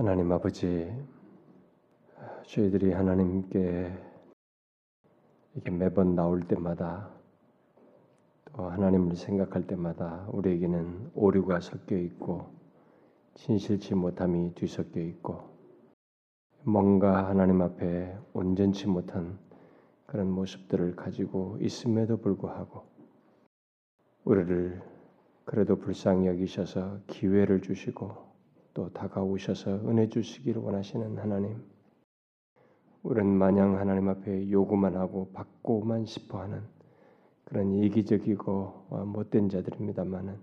하나님 아버지, 저희들이 하나님께 이게 매번 나올 때마다 또 하나님을 생각할 때마다 우리에게는 오류가 섞여 있고 진실치 못함이 뒤섞여 있고 뭔가 하나님 앞에 온전치 못한 그런 모습들을 가지고 있음에도 불구하고 우리를 그래도 불쌍히 여기셔서 기회를 주시고 또 다가오셔서 은혜 주시기를 원하시는 하나님. 우리는 마냥 하나님 앞에 요구만 하고 받고만 싶어하는 그런 이기적이고 못된 자들입니다만은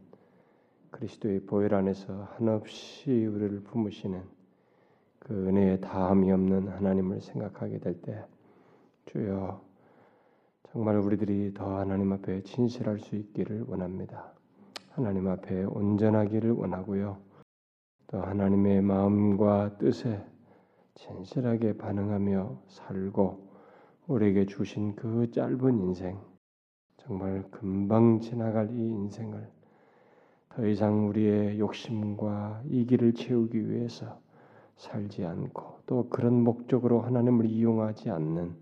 그리스도의 보혈 안에서 한없이 우리를 품으시는 그 은혜의 다함이 없는 하나님을 생각하게 될 때 주여 정말 우리들이 더 하나님 앞에 진실할 수 있기를 원합니다. 하나님 앞에 온전하기를 원하고요. 또 하나님의 마음과 뜻에 진실하게 반응하며 살고 우리에게 주신 그 짧은 인생 정말 금방 지나갈 이 인생을 더 이상 우리의 욕심과 이기를 채우기 위해서 살지 않고 또 그런 목적으로 하나님을 이용하지 않는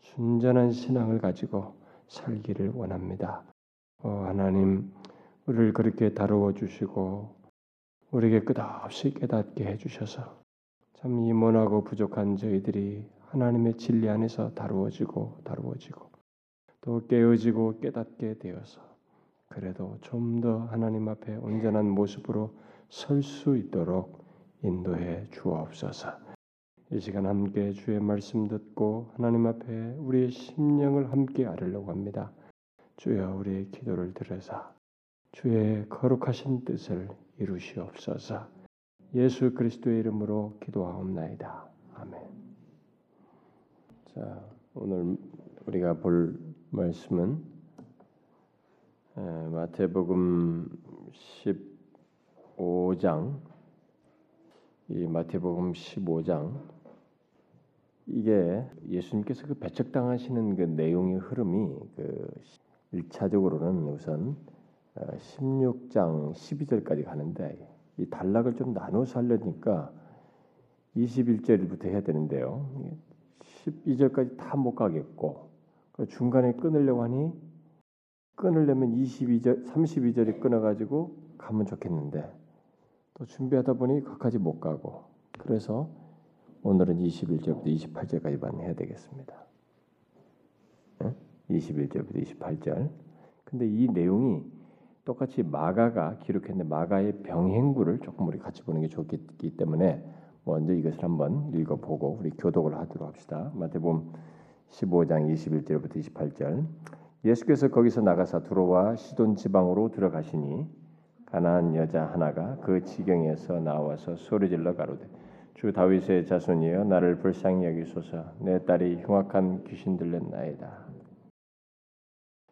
순전한 신앙을 가지고 살기를 원합니다. 어, 하나님 우리를 그렇게 다루어 주시고 우리에게 끝없이 깨닫게 해 주셔서 참 이모하고 부족한 저희들이 하나님의 진리 안에서 다루어지고 다루어지고 또 깨어지고 깨닫게 되어서 그래도 좀 더 하나님 앞에 온전한 모습으로 설 수 있도록 인도해 주옵소서. 이 시간 함께 주의 말씀 듣고 하나님 앞에 우리의 심령을 함께 아뢰려고 합니다. 주여 우리의 기도를 들으사 주의 거룩하신 뜻을 이루시옵소서. 예수 그리스도의 이름으로 기도하옵나이다. 아멘. 자, 오늘 우리가 볼 말씀은 마태복음 15장 이 마태복음 15장 이게 예수님께서 그 배척당하시는 그 내용의 흐름이 그 1차적으로는 우선 16장 어, 12절까지 가는데 이 단락을 좀 나눠서 하려니까 21절부터 해야 되는데요. 12절까지 다 못 가겠고 그 중간에 끊으려고 하니 끊으려면 22절, 32절이 끊어가지고 가면 좋겠는데 또 준비하다 보니 거기까지 못 가고 그래서 오늘은 21절부터 28절까지만 해야 되겠습니다. 21절부터 28절. 근데 이 내용이 똑같이 마가가 기록했는데 마가의 병행구를 조금 우리 같이 보는 게 좋기 때문에 먼저 이것을 한번 읽어보고 우리 교독을 하도록 합시다. 마태복음 15장 21절부터 28절 예수께서 거기서 나가사 두로와 시돈 지방으로 들어가시니 가나안 여자 하나가 그 지경에서 나와서 소리질러 가로되 주 다윗의 자손이여 나를 불쌍히 여기소서 내 딸이 흉악한 귀신 들렸나이다.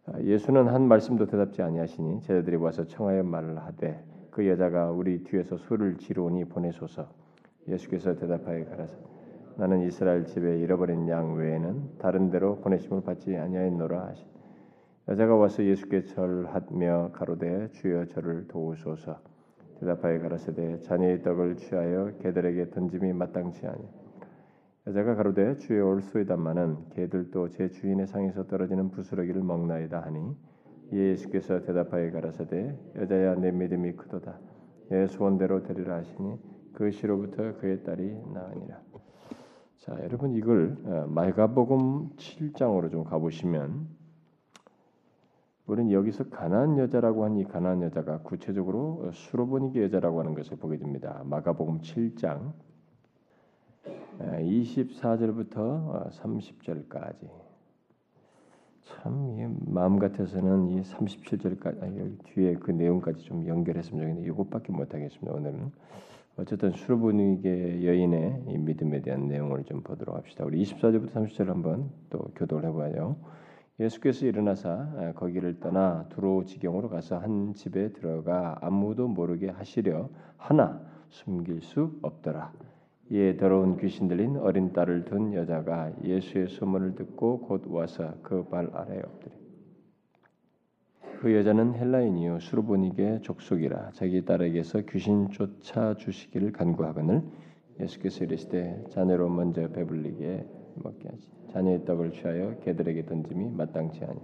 아, 예수는 한 말씀도 대답지 아니하시니 제자들이 와서 청하여 말을 하되 그 여자가 우리 뒤에서 소를 지르오니 보내소서. 예수께서 대답하여 가라사 나는 이스라엘 집에 잃어버린 양 외에는 다른 데로 보내심을 받지 아니하였노라 하시. 여자가 와서 예수께 절하며 가로되 주여 저를 도우소서. 대답하여 가라사대 자녀의 떡을 취하여 개들에게 던짐이 마땅치 아니 여자가 가로되 주여 올소이다마는 개들도 제 주인의 상에서 떨어지는 부스러기를 먹나이다 하니 예수께서 대답하여 가라사대 여자야 내 믿음이 크도다 내 소원대로 되리라 하시니 그 시로부터 그의 딸이 나으니라. 자 여러분 이걸 어, 마가복음 7장으로 좀 가보시면 우리는 여기서 가난 여자라고 한 이 가난 여자가 구체적으로 수로보니게 여자라고 하는 것을 보게 됩니다. 마가복음 7장 24절부터 30절까지 어, 참 마음 같아서는 이 37절까지 여기 뒤에 그 내용까지 좀 연결했으면 좋겠는데 이것밖에 못 하겠습니다. 오늘은 어쨌든 수르보니게 여인의 이 믿음에 대한 내용을 좀 보도록 합시다. 우리 24절부터 30절 한번 또 교도를 해봐요. 예수께서 일어나사 아, 거기를 떠나 두로 지경으로 가서 한 집에 들어가 아무도 모르게 하시려 하나 숨길 수 없더라. 이에 더러운 귀신 들린 어린 딸을 둔 여자가 예수의 소문을 듣고 곧 와서 그 발 아래에 엎드려. 그 여자는 헬라인이요 수르보니게 족속이라 자기 딸에게서 귀신 쫓아 주시기를 간구하거늘 예수께서 이르시되 자녀로 먼저 배불리게 먹게 하지. 자녀의 떡을 취하여 개들에게 던짐이 마땅치 아니.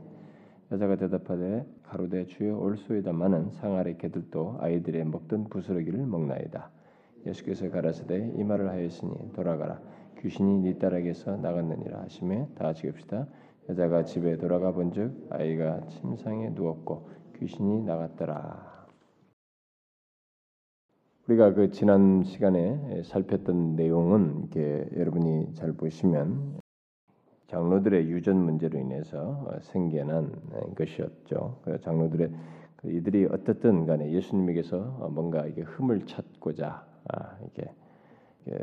여자가 대답하되 가로되 주여 올소이다마는 상 아래 개들도 아이들의 먹던 부스러기를 먹나이다 예수께서 가라사대 이 말을 하였으니 돌아가라 귀신이 네 딸에게서 나갔느니라 하심에 다 같이 읍시다 여자가 집에 돌아가 본즉 아이가 침상에 누웠고 귀신이 나갔더라. 우리가 그 지난 시간에 살폈던 내용은 이렇게 여러분이 잘 보시면 장로들의 유전 문제로 인해서 생겨난 것이었죠. 그 장로들의 그 이들이 어떻든 간에 예수님에게서 뭔가 이게 흠을 찾고자 아, 이게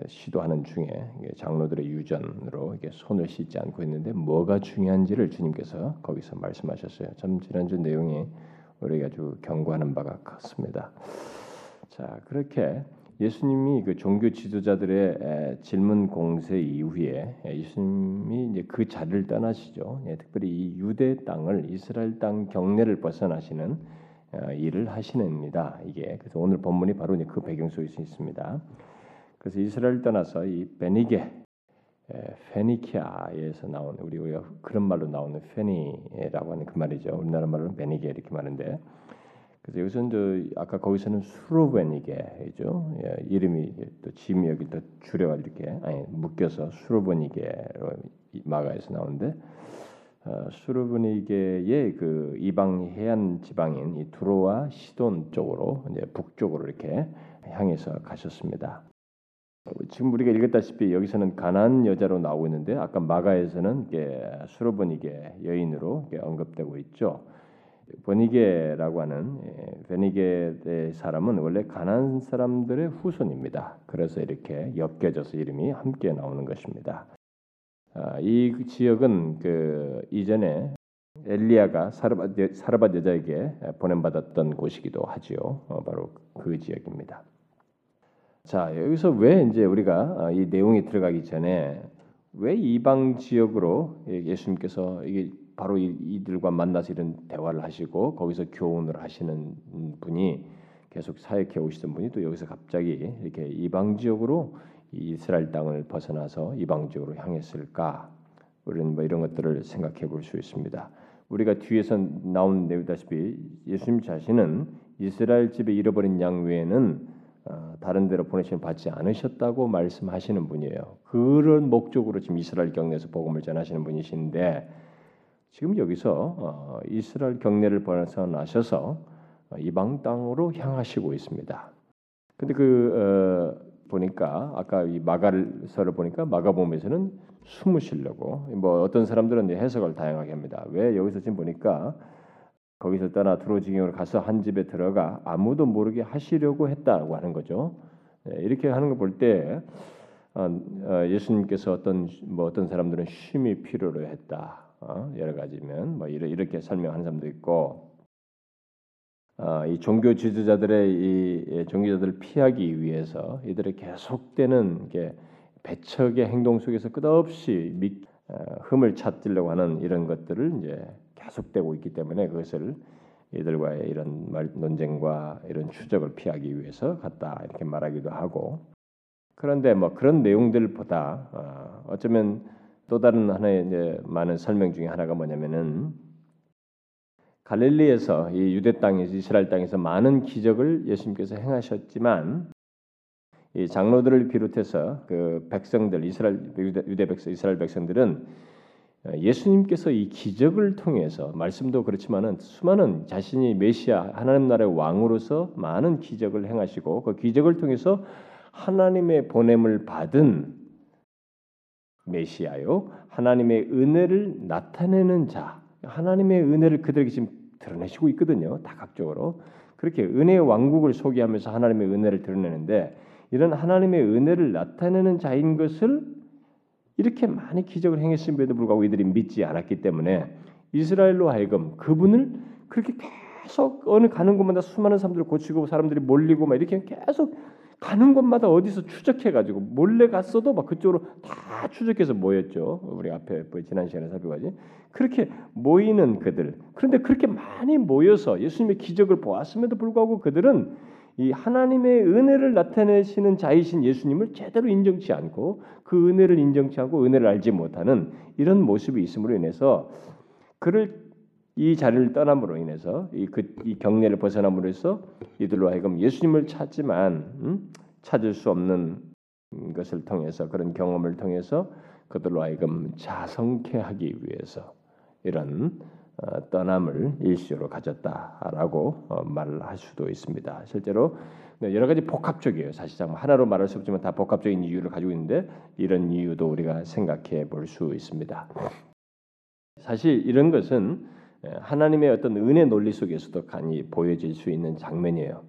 시도하는 중에 장로들의 유전으로 손을 씻지 않고 있는데 뭐가 중요한지를 주님께서 거기서 말씀하셨어요. 참 지난주 내용이 우리가 아주 경고하는 바가 컸습니다. 자 그렇게 예수님이 그 종교 지도자들의 질문 공세 이후에 예수님이 이제 그 자리를 떠나시죠. 예, 특별히 이 유대 땅을 이스라엘 땅 경내를 벗어나시는 어, 일을 하시는입니다. 이게 그래서 오늘 본문이 바로 그 배경 속에 있습니다. 그래서 이스라엘 떠나서 이 베니게 페니키아에서 나온 우리 우리가 그런 말로 나오는 페니라고 하는 그 말이죠. 우리나라 말로는 베니게 이렇게 말하는데 그래서 여기서는 저 아까 거기서는 수로베니게죠. 예, 이름이 또 지미 여기 또 줄여가 이렇게 아니 묶여서 수로베니게로 마가에서 나오는데 어, 수르브니게의 그 이방 해안 지방인 이 두로와 시돈 쪽으로 이제 북쪽으로 이렇게 향해서 가셨습니다. 지금 우리가 읽었다시피 여기서는 가난 여자로 나오고 있는데 아까 마가에서는 수로보니게 여인으로 언급되고 있죠. 보니게라고 하는 베니게의 사람은 원래 가난 사람들의 후손입니다. 그래서 이렇게 엮여져서 이름이 함께 나오는 것입니다. 아, 이 지역은 그 이전에 엘리야가 사르밧, 여자에게 보냄받았던 곳이기도 하지요. 어, 바로 그 지역입니다. 자 여기서 왜 이제 우리가 아, 이 내용이 들어가기 전에 왜 이방 지역으로 예수님께서 이게 바로 이들과 만나서 이런 대화를 하시고 거기서 교훈을 하시는 분이 계속 사역해 오시던 분이 또 여기서 갑자기 이렇게 이방 지역으로 이스라엘 땅을 벗어나서 이방 지역으로 향했을까? 우리는 뭐 이런 것들을 생각해 볼 수 있습니다. 우리가 뒤에서 나온 내용다시피 예수님 자신은 이스라엘 집에 잃어버린 양 외에는 어, 다른 데로 보내심 받지 않으셨다고 말씀하시는 분이에요. 그런 목적으로 지금 이스라엘 경내에서 복음을 전하시는 분이신데 지금 여기서 어, 이스라엘 경내를 벗어나셔서 어, 이방 땅으로 향하시고 있습니다. 근데 그 보니까 아까 이 마가서를 보니까 마가복음에서는 숨을 쉬려고 뭐 어떤 사람들은 해석을 다양하게 합니다. 왜 여기서 지금 보니까 거기서 떠나 드로지경으로 가서 한 집에 들어가 아무도 모르게 하시려고 했다고 하는 거죠. 예, 이렇게 하는 거 볼때 어, 어, 예수님께서 어떤 뭐 어떤 사람들은 쉼이 필요로 했다. 어, 여러 가지면 뭐 이렇게 설명하는 사람도 있고 이 종교 지도자들의 이 종교자들을 피하기 위해서 이들의 계속되는 게 배척의 행동 속에서 끝없이 흠을 찾으려고 하는 이런 것들을 이제 계속되고 있기 때문에 그것을 이들과의 이런 말, 논쟁과 이런 추적을 피하기 위해서 갔다 이렇게 말하기도 하고. 그런데 뭐 그런 내용들보다 어, 어쩌면 또 다른 하나의 이제 많은 설명 중에 하나가 뭐냐면은 갈릴리에서 이 유대 땅에서 이스라엘 땅에서 많은 기적을 예수님께서 행하셨지만 이 장로들을 비롯해서 그 백성들 이스라엘 유대, 백성 이스라엘 백성들은 예수님께서 이 기적을 통해서 말씀도 그렇지만은 수많은 자신이 메시아 하나님 나라의 왕으로서 많은 기적을 행하시고 그 기적을 통해서 하나님의 보냄을 받은 메시아요. 하나님의 은혜를 나타내는 자 하나님의 은혜를 그들에게 지금 드러내시고 있거든요 다각적으로. 그렇게 은혜의 왕국을 소개하면서 하나님의 은혜를 드러내는데 이런 하나님의 은혜를 나타내는 자인 것을 이렇게 많이 기적을 행했음에도 불구하고 이들이 믿지 않았기 때문에 이스라엘로 하여금 그분을 그렇게 계속 어느 가는 곳마다 수많은 사람들을 고치고 사람들이 몰리고 막 이렇게 계속 가는 곳마다 어디서 추적해 가지고 몰래 갔어도 막 그쪽으로 다 추적해서 모였죠. 우리 앞에 뭐 지난 시간에 살펴봤지. 그렇게 모이는 그들. 그런데 그렇게 많이 모여서 예수님의 기적을 보았음에도 불구하고 그들은 이 하나님의 은혜를 나타내시는 자이신 예수님을 제대로 인정치 않고 그 은혜를 인정치 않고 은혜를 알지 못하는 이런 모습이 있음으로 인해서 그를 이 자리를 떠남으로 인해서 이, 그, 이 경례를 벗어남으로 해서 이들로 하여금 예수님을 찾지만 음? 찾을 수 없는 것을 통해서 그런 경험을 통해서 그들로 하여금 자성케 하기 위해서 이런 어, 떠남을 일시로 가졌다라고 어, 말을 할 수도 있습니다. 실제로 네, 여러 가지 복합적이에요. 사실상 하나로 말할 수 없지만 다 복합적인 이유를 가지고 있는데 이런 이유도 우리가 생각해 볼 수 있습니다. 사실 이런 것은 하나님의 어떤 은혜 논리 속에서도 간이 보여질 수 있는 장면이에요.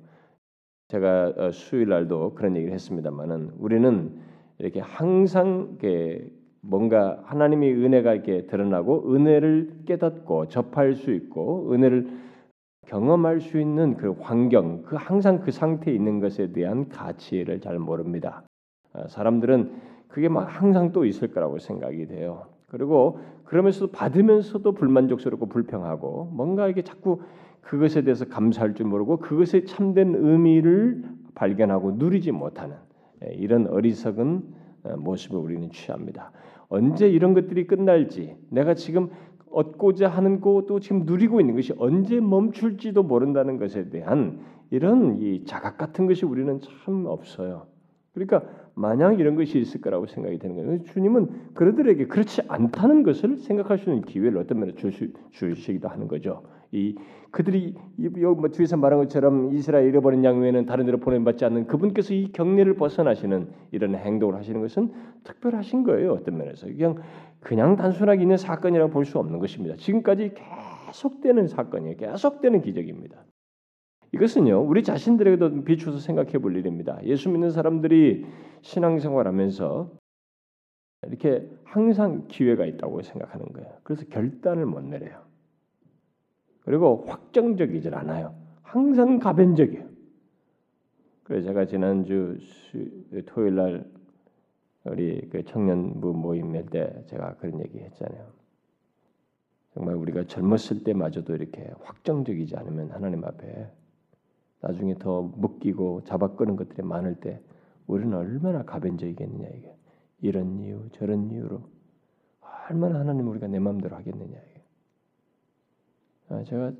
제가 어, 수요일 날도 그런 얘기를 했습니다만은 우리는 이렇게 항상 뭔가 하나님의 은혜가 이렇게 드러나고 은혜를 깨닫고 접할 수 있고 은혜를 경험할 수 있는 그 환경, 그 항상 그 상태에 있는 것에 대한 가치를 잘 모릅니다. 어, 사람들은 그게 막 항상 또 있을 거라고 생각이 돼요. 그리고 그러면서도 받으면서도 불만족스럽고 불평하고 뭔가 이게 자꾸 그것에 대해서 감사할 줄 모르고 그것의 참된 의미를 발견하고 누리지 못하는 예, 이런 어리석은 어, 모습을 우리는 취합니다. 언제 이런 것들이 끝날지 내가 지금 얻고자 하는 것도 지금 누리고 있는 것이 언제 멈출지도 모른다는 것에 대한 이런 이 자각 같은 것이 우리는 참 없어요. 그러니까 만약 이런 것이 있을 거라고 생각이 되는 거예요. 주님은 그들에게 그렇지 않다는 것을 생각할 수 있는 기회를 어떤 면에 주시기도 하는 거죠. 이 그들이 여기 뭐 뒤에서 말한 것처럼 이스라엘 잃어버린 양 외에는 다른 데로 보내받지 않는 그분께서 이 경례를 벗어나시는 이런 행동을 하시는 것은 특별하신 거예요. 어떤 면에서 그냥 그냥 단순하게 있는 사건이라고 볼 수 없는 것입니다. 지금까지 계속되는 사건이에요. 계속되는 기적입니다. 이것은요 우리 자신들에게도 비추어서 생각해 볼 일입니다. 예수 믿는 사람들이 신앙생활하면서 이렇게 항상 기회가 있다고 생각하는 거예요. 그래서 결단을 못 내려요. 그리고 확정적이질 않아요. 항상 가변적이에요. 그래서 제가 지난주 토요일 날 우리 그 청년부 모임일 때 제가 그런 얘기 했잖아요. 정말 우리가 젊었을 때마저도 이렇게 확정적이지 않으면 하나님 앞에 나중에 더 묶이고 잡아 끄는 것들이 많을 때 우리는 얼마나 가변적이겠느냐 이게 이런 이유 저런 이유로 얼마나 하나님 우리가 내 마음대로 하겠느냐 이게 아, 제가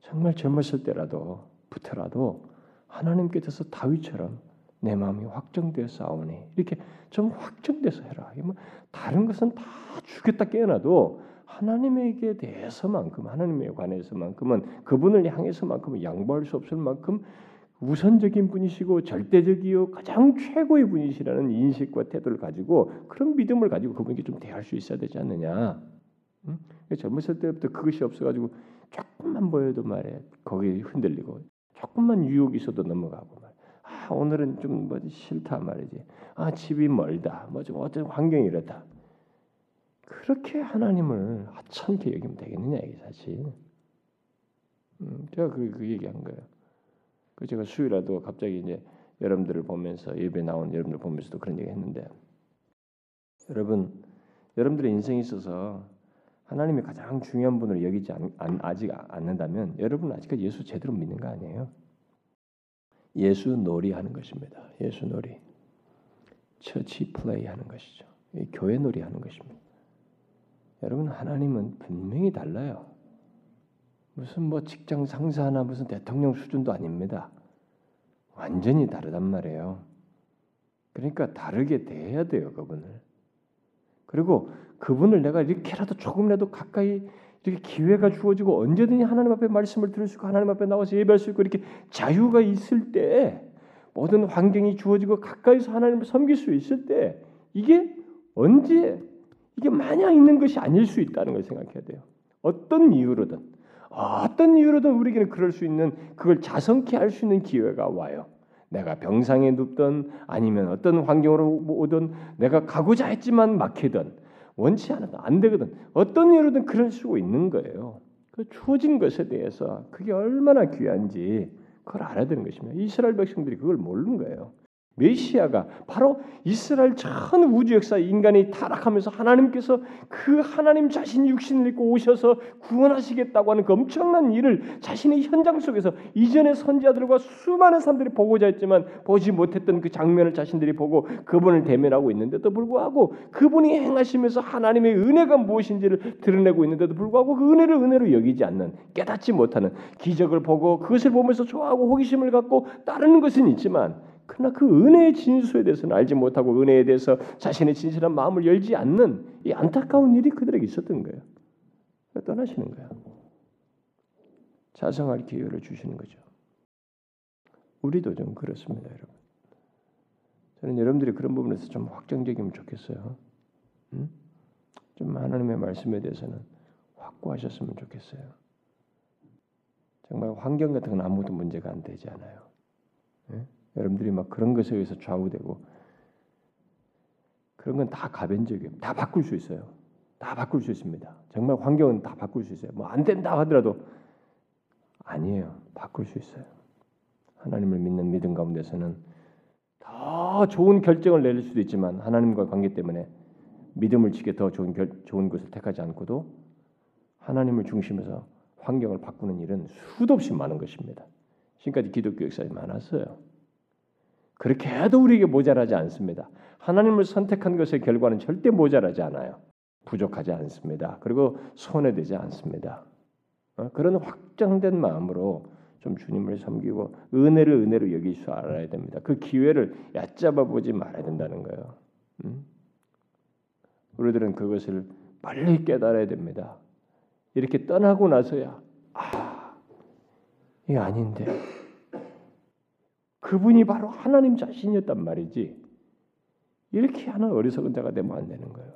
정말 젊었을 때라도 부터라도 하나님께서 다윗처럼 내 마음이 확정되어 싸우니 이렇게 좀 확정돼서 해라. 뭐 다른 것은 다 죽였다 깨어나도 하나님에게 대해서만큼 하나님에 관해서만큼은 그분을 향해서만큼은 양보할 수 없을 만큼 우선적인 분이시고 절대적이요 가장 최고의 분이시라는 인식과 태도를 가지고 그런 믿음을 가지고 그분에게 좀 대할 수 있어야 되지 않느냐. 응? 젊었을 때부터 그것이 없어가지고 조금만 보여도 말해 거기에 흔들리고 조금만 유혹이 있어도 넘어가고 말. 아 오늘은 좀 뭐 싫다 말이지. 아 집이 멀다. 뭐 좀 어떤 환경이 이렇다. 그렇게 하나님을 하찮게 여기면 되겠느냐 이게 사실. 음, 제가 그, 그 얘기한 거예요. 그 제가 수요일에도 갑자기 이제 여러분들을 보면서 예배 나온 여러분들 보면서도 그런 얘기 했는데 여러분 여러분들의 인생에 있어서 하나님이 가장 중요한 분을 여기지 않, 아직 않는다면 여러분 아직까지 예수 제대로 믿는 거 아니에요? 예수 놀이 하는 것입니다. 예수 놀이. 처치 플레이 하는 것이죠. 교회 놀이 하는 것입니다. 여러분 하나님은 분명히 달라요. 무슨 뭐 직장 상사나 무슨 대통령 수준도 아닙니다. 완전히 다르단 말이에요. 그러니까 다르게 대해야 돼요, 그분을. 그리고 그분을 내가 이렇게라도 조금이라도 가까이 이렇게 기회가 주어지고 언제든지 하나님 앞에 말씀을 들을 수 있고 하나님 앞에 나와서 예배할 수 있고 이렇게 자유가 있을 때 모든 환경이 주어지고 가까이서 하나님을 섬길 수 있을 때 이게 언제 이게 마냥 있는 것이 아닐 수 있다는 걸 생각해야 돼요. 어떤 이유로든 어떤 이유로든 우리에게는 그럴 수 있는 그걸 자성케 할 수 있는 기회가 와요. 내가 병상에 눕든 아니면 어떤 환경으로 오든 내가 가고자 했지만 막히든 원치 않아도 안 되거든. 어떤 이유로든 그럴 수 있는 거예요. 그 주어진 것에 대해서 그게 얼마나 귀한지 그걸 알아야 되는 것입니다. 이스라엘 백성들이 그걸 모르는 거예요. 메시아가 바로 이스라엘 전 우주 역사 인간이 타락하면서 하나님께서 그 하나님 자신 육신을 입고 오셔서 구원하시겠다고 하는 그 엄청난 일을 자신의 현장 속에서 이전의 선지자들과 수많은 사람들이 보고자 했지만 보지 못했던 그 장면을 자신들이 보고 그분을 대면하고 있는데도 불구하고 그분이 행하시면서 하나님의 은혜가 무엇인지를 드러내고 있는데도 불구하고 그 은혜를 은혜로 여기지 않는 깨닫지 못하는 기적을 보고 그것을 보면서 좋아하고 호기심을 갖고 따르는 것은 있지만 그러나 그 은혜의 진수에 대해서는 알지 못하고 은혜에 대해서 자신의 진실한 마음을 열지 않는 이 안타까운 일이 그들에게 있었던 거예요. 떠나시는 거예요. 자성할 기회를 주시는 거죠. 우리도 좀 그렇습니다, 여러분. 저는 여러분들이 그런 부분에서 좀 확정적이면 좋겠어요. 음? 좀 하나님의 말씀에 대해서는 확고하셨으면 좋겠어요. 정말 환경 같은 건 아무것도 문제가 안 되지 않아요. 예? 여러분들이 막 그런 것에 의해서 좌우되고 그런 건 다 가변적이에요. 다 바꿀 수 있어요. 다 바꿀 수 있습니다. 정말 환경은 다 바꿀 수 있어요. 뭐 안 된다 하더라도 아니에요. 바꿀 수 있어요. 하나님을 믿는 믿음 가운데서는 더 좋은 결정을 내릴 수도 있지만 하나님과 관계 때문에 믿음을 지게 더 좋은 결, 좋은 것을 택하지 않고도 하나님을 중심에서 환경을 바꾸는 일은 수도 없이 많은 것입니다. 지금까지 기독교 역사에 많았어요. 그렇게 해도 우리에게 모자라지 않습니다. 하나님을 선택한 것의 결과는 절대 모자라지 않아요. 부족하지 않습니다. 그리고 손해되지 않습니다. 어? 그런 확정된 마음으로 좀 주님을 섬기고 은혜를 은혜로 여길 줄 알아야 됩니다. 그 기회를 얕잡아 보지 말아야 된다는 거예요. 음? 우리들은 그것을 빨리 깨달아야 됩니다. 이렇게 떠나고 나서야 아, 이게 아닌데 그분이 바로 하나님 자신이었단 말이지. 이렇게 하는 어리석은 자가 되면 안 되는 거예요.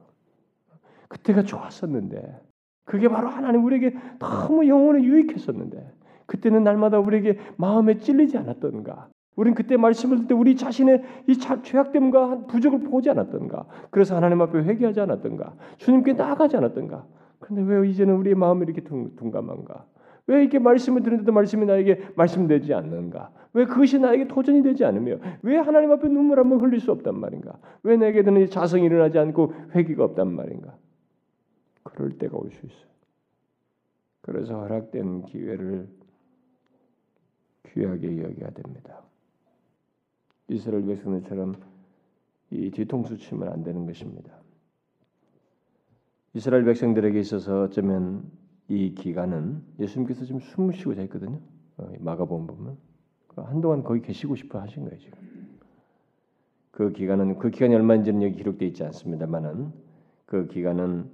그때가 좋았었는데 그게 바로 하나님 우리에게 너무 영혼에 유익했었는데 그때는 날마다 우리에게 마음에 찔리지 않았던가? 우린 그때 말씀을 듣때 우리 자신의 이 죄악됨과 부족을 보지 않았던가? 그래서 하나님 앞에 회개하지 않았던가? 주님께 나아가지 않았던가? 그런데 왜 이제는 우리의 마음이 이렇게 둔감한가? 왜 이렇게 말씀을 듣는데도 말씀이 나에게 말씀되지 않는가? 왜 그것이 나에게 도전이 되지 않으며 왜 하나님 앞에 눈물 한번 흘릴 수 없단 말인가? 왜 내게는 자성이 일어나지 않고 회개가 없단 말인가? 그럴 때가 올 수 있어요. 그래서 허락된 기회를 귀하게 여겨야 됩니다. 이스라엘 백성들처럼 이 뒤통수 치면 안 되는 것입니다. 이스라엘 백성들에게 있어서 어쩌면 이 기간은 예수님께서 지금 숨을 쉬고자 했거든요. 어, 마가복음 보면 한동안 거기 계시고 싶어 하신 거예요 지금. 그 기간은 그 기간이 얼마인지는 여기 기록되어 있지 않습니다만은 그 기간은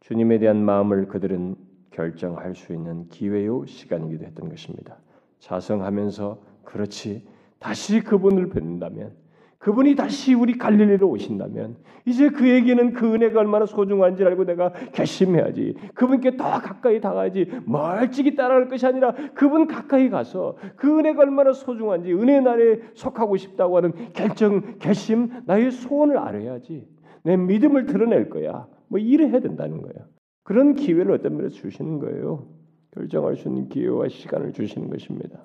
주님에 대한 마음을 그들은 결정할 수 있는 기회요 시간이기도 했던 것입니다. 자성하면서 그렇지 다시 그분을 뵙는다면 그분이 다시 우리 갈릴리로 오신다면 이제 그에게는 그 은혜가 얼마나 소중한지 알고 내가 결심해야지. 그분께 더 가까이 다가야지. 멀찍이 따라갈 것이 아니라 그분 가까이 가서 그 은혜가 얼마나 소중한지 은혜 나라에 속하고 싶다고 하는 결정, 결심, 나의 소원을 알아야지. 내 믿음을 드러낼 거야. 뭐 이래 해야 된다는 거예요. 그런 기회를 어떤 면에서 주시는 거예요. 결정할 수 있는 기회와 시간을 주시는 것입니다.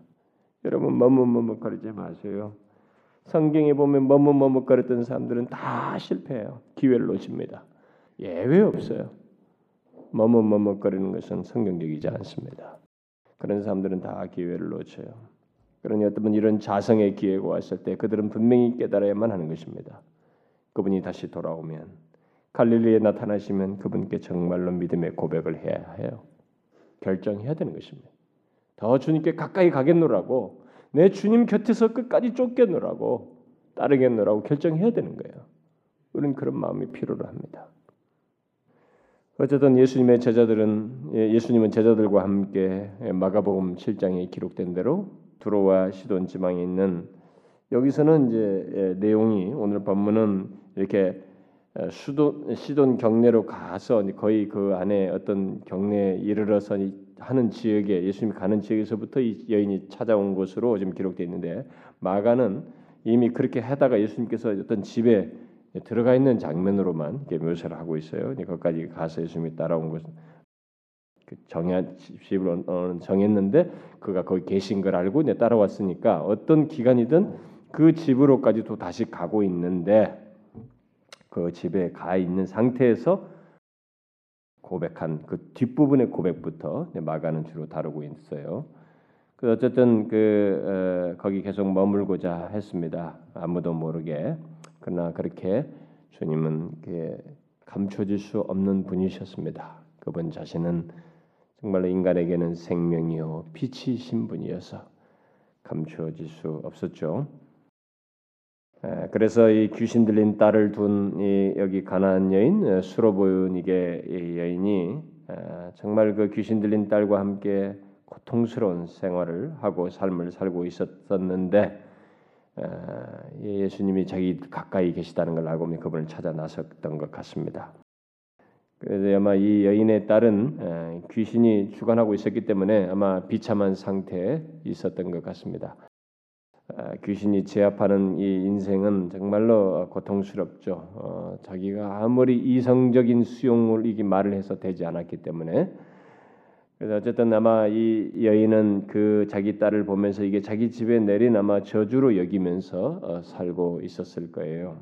여러분 머뭇머뭇거리지 마세요. 성경에 보면 머뭇머뭇거렸던 사람들은 다 실패해요. 기회를 놓칩니다. 예외 없어요. 머뭇머뭇거리는 것은 성경적이지 않습니다. 그런 사람들은 다 기회를 놓쳐요. 그러니 어떤 이런 자성의 기회가 왔을 때 그들은 분명히 깨달아야만 하는 것입니다. 그분이 다시 돌아오면 갈릴리에 나타나시면 그분께 정말로 믿음의 고백을 해야 해요. 결정해야 되는 것입니다. 더 주님께 가까이 가겠노라고 내 주님 곁에서 끝까지 쫓겠노라고 따르겠노라고 결정해야 되는 거예요. 우리는 그런 마음이 필요로 합니다. 어쨌든 예수님의 제자들은 예, 예수님은 제자들과 함께 마가복음 7장에 기록된 대로 두로와 시돈 지방에 있는 여기서는 이제 예, 내용이 오늘 본문은 이렇게 수도 시돈 경내로 가서 거의 그 안에 어떤 경내에 이르러서 하는 지역에 예수님이 가는 지역에서부터 이 여인이 찾아온 것으로 지금 기록되어 있는데 마가는 이미 그렇게 하다가 예수님께서 어떤 집에 들어가 있는 장면으로만 묘사를 하고 있어요. 거기까지 가서 예수님이 따라온 것은 그 정한 집을 정했는데 그가 거기 계신 걸 알고 따라왔으니까 어떤 기간이든 그 집으로까지 또 다시 가고 있는데 그 집에 가 있는 상태에서 고백한 그 뒷부분의 고백부터 마가는 주로 다루고 있어요. 그 어쨌든 그 어, 거기 계속 머물고자 했습니다. 아무도 모르게 그러나 그렇게 주님은 감춰질 수 없는 분이셨습니다. 그분 자신은 정말로 인간에게는 생명이요 빛이신 분이어서 감추어질 수 없었죠. 그래서 이 귀신 들린 딸을 둔 여기 가나안 여인 수로보윤에게 여인이 정말 그 귀신 들린 딸과 함께 고통스러운 생활을 하고 삶을 살고 있었는데 예수님이 자기 가까이 계시다는 걸 알고 그분을 찾아 나섰던 것 같습니다. 그래서 아마 이 여인의 딸은 귀신이 주관하고 있었기 때문에 아마 비참한 상태에 있었던 것 같습니다. 귀신이 제압하는 이 인생은 정말로 고통스럽죠. 어, 자기가 아무리 이성적인 수용을 이기 말을 해서 되지 않았기 때문에 그래서 어쨌든 아마 이 여인은 그 자기 딸을 보면서 이게 자기 집에 내린 아마 저주로 여기면서 어, 살고 있었을 거예요.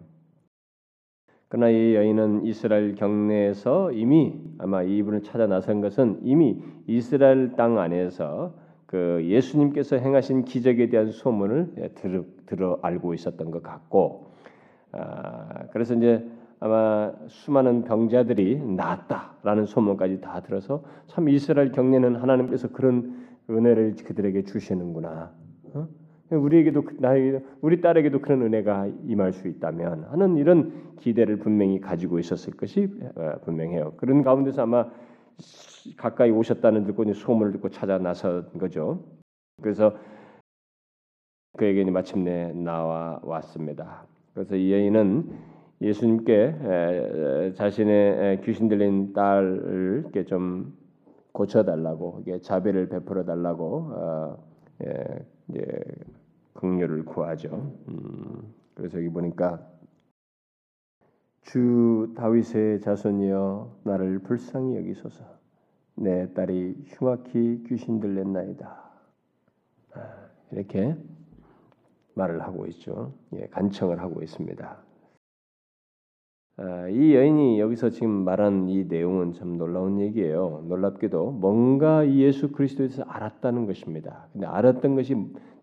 그러나 이 여인은 이스라엘 경내에서 이미 아마 이분을 찾아 나선 것은 이미 이스라엘 땅 안에서 그 예수님께서 행하신 기적에 대한 소문을 예, 들어, 들어 알고 있었던 것 같고, 아, 그래서 이제 아마 수많은 병자들이 나았다라는 소문까지 다 들어서 참 이스라엘 경내는 하나님께서 그런 은혜를 그들에게 주시는구나. 어? 우리에게도 나에게 우리 딸에게도 그런 은혜가 임할 수 있다면 하는 이런 기대를 분명히 가지고 있었을 것이 어, 분명해요. 그런 가운데서 아마 가까이 오셨다는 듣고 소문을 듣고 찾아 나선 거죠. 그래서 그에게 마침내 나와 왔습니다. 그래서 이 여인은 예수님께 자신의 귀신 들린 딸을 좀 고쳐달라고 자비를 베풀어 달라고 어, 예, 긍휼을 구하죠. 음, 그래서 여기 보니까 주 다윗의 자손이여 나를 불쌍히 여기소서 내 딸이 흉악히 귀신 들렸나이다. 아, 이렇게 말을 하고 있죠. 예, 간청을 하고 있습니다. 아, 이 여인이 여기서 지금 말한 이 내용은 참 놀라운 얘기예요. 놀랍게도 뭔가 예수 그리스도에서 알았다는 것입니다. 근데 알았던 것이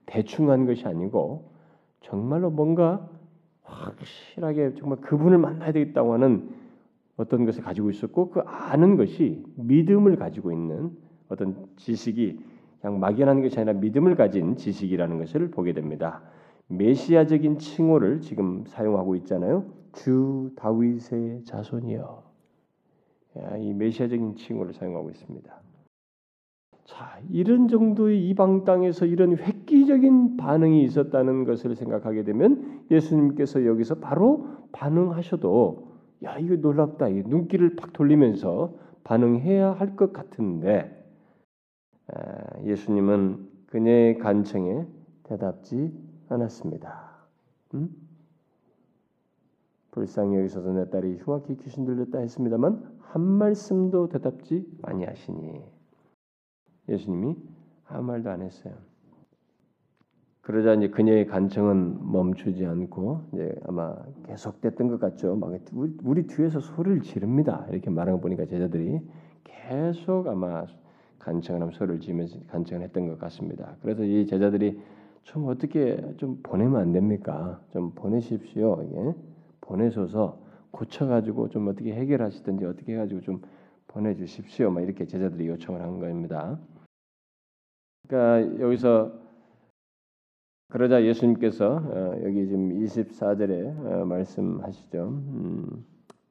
대충 한 것이 아니고 정말로 뭔가 확실하게 정말 그분을 만나야 되겠다고 하는 어떤 것을 가지고 있었고 그 아는 것이 믿음을 가지고 있는 어떤 지식이 그냥 막연한 것이 아니라 믿음을 가진 지식이라는 것을 보게 됩니다. 메시아적인 칭호를 지금 사용하고 있잖아요. 주 다윗의 자손이여. 이 메시아적인 칭호를 사용하고 있습니다. 자, 이런 정도의 이방 땅에서 이런 획기 적인 반응이 있었다는 것을 생각하게 되면 예수님께서 여기서 바로 반응하셔도 야 이거 놀랍다. 눈길을 팍 돌리면서 반응해야 할 것 같은데 예수님은 그녀의 간청에 대답지 않았습니다. 음? 불쌍히 여기서서 내 딸이 흉악히 귀신 들렸다 했습니다만 한 말씀도 대답지 아니하시니 예수님이 아무 말도 안 했어요. 그러자 이제 그녀의 간청은 멈추지 않고 이제 아마 계속됐던 것 같죠. 막 우리, 우리 뒤에서 소리를 지릅니다. 이렇게 말하는 거 보니까 제자들이 계속 아마 간청을 하면 소리를 지면서 간청을 했던 것 같습니다. 그래서 이 제자들이 좀 어떻게 좀 보내면 안 됩니까? 좀 보내십시오. 이게 보내셔서 고쳐가지고 좀 어떻게 해결하시든지 어떻게 해가지고 좀 보내주십시오. 막 이렇게 제자들이 요청을 한 겁니다. 그러니까 여기서 그러자 예수님께서 어, 여기 지금 24절에 어, 말씀하시죠. 음,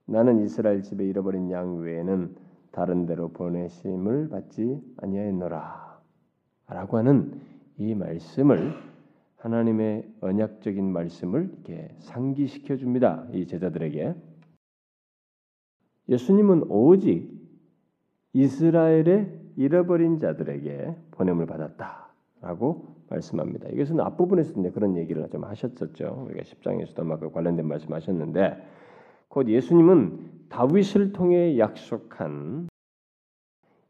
나는 이스라엘 집에 잃어버린 양 외에는 다른 데로 보내심을 받지 아니하였노라. 라고 하는 이 말씀을 하나님의 언약적인 말씀을 이렇게 상기시켜 줍니다. 이 제자들에게. 예수님은 오직 이스라엘의 잃어버린 자들에게 보냄을 받았다라고 말씀합니다. 이것은 앞부분에서 이제 그런 얘기를 좀 하셨었죠. 우리가 10장에서도 막그 관련된 말씀 하셨는데 곧 예수님은 다윗을 통해 약속한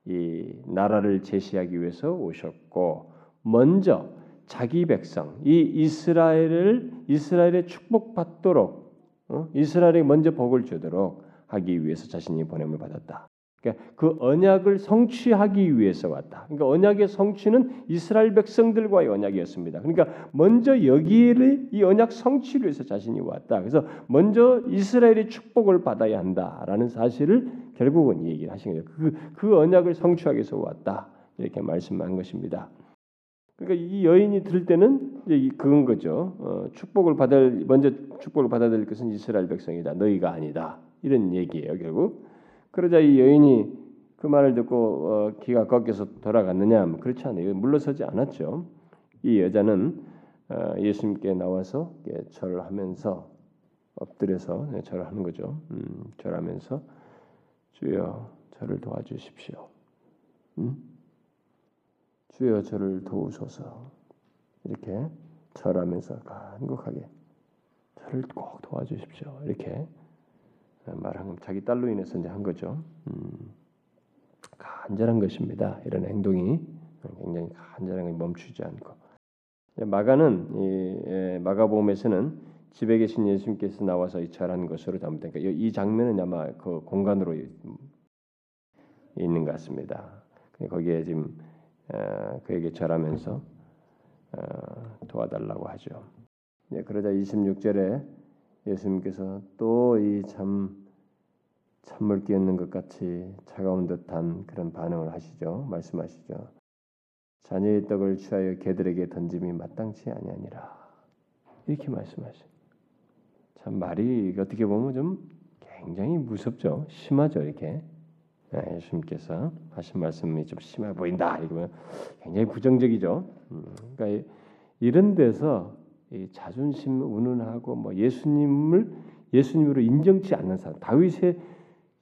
이 나라를 제시하기 위해서 오셨고 먼저 자기 백성 이 이스라엘을 이스라엘의 축복받도록 어? 이스라엘에 먼저 복을 주도록 하기 위해서 자신이 보냄을 받았다. 그러니까 그 언약을 성취하기 위해서 왔다. 그러니까 언약의 성취는 이스라엘 백성들과의 언약이었습니다. 그러니까 먼저 여기를 이 언약 성취를 위해서 자신이 왔다. 그래서 먼저 이스라엘의 축복을 받아야 한다라는 사실을 결국은 얘기를 하신 거죠. 그, 그 언약을 성취하기 위해서 왔다. 이렇게 말씀한 것입니다. 그러니까 이 여인이 들을 때는 이제 그건 거죠. 어, 축복을 받을 먼저 축복을 받아야 될 것은 이스라엘 백성이다. 너희가 아니다. 이런 얘기예요. 결국 그러자 이 여인이 그 말을 듣고 어, 기가 꺾여서 돌아갔느냐? 뭐 그렇지 않아요. 물러서지 않았죠. 이 여자는 어, 예수님께 나와서 절하면서 엎드려서 네, 절하는 거죠. 음, 절하면서 주여 저를 도와주십시오. 음? 주여 저를 도우소서 이렇게 절하면서 간곡하게 저를 꼭 도와주십시오. 이렇게 말한 자기 딸로 인해서 이제 한 거죠. 음, 간절한 것입니다. 이런 행동이 굉장히 간절한 게 멈추지 않고 마가는 이 예, 마가복음에서는 집에 계신 예수님께서 나와서 이 절한 것으로 담으니까 이 장면은 아마 그 공간으로 있는 것 같습니다. 거기에 지금 어, 그에게 절하면서 어, 도와달라고 하죠. 예, 그러자 26절에 예수님께서 또 이 참 찬물 끼얹는 것 같이 차가운 듯한 그런 반응을 하시죠. 말씀하시죠. 자녀의 떡을 취하여 개들에게 던짐이 마땅치 아니하니라. 이렇게 말씀하셔. 참 말이 어떻게 보면 좀 굉장히 무섭죠. 심하죠. 이렇게 네, 예수님께서 하신 말씀이 좀 심해 보인다. 이러면 굉장히 부정적이죠. 음, 그러니까 이런 데서 자존심 운운하고 뭐 예수님을 예수님으로 인정치 않는 사람, 다윗의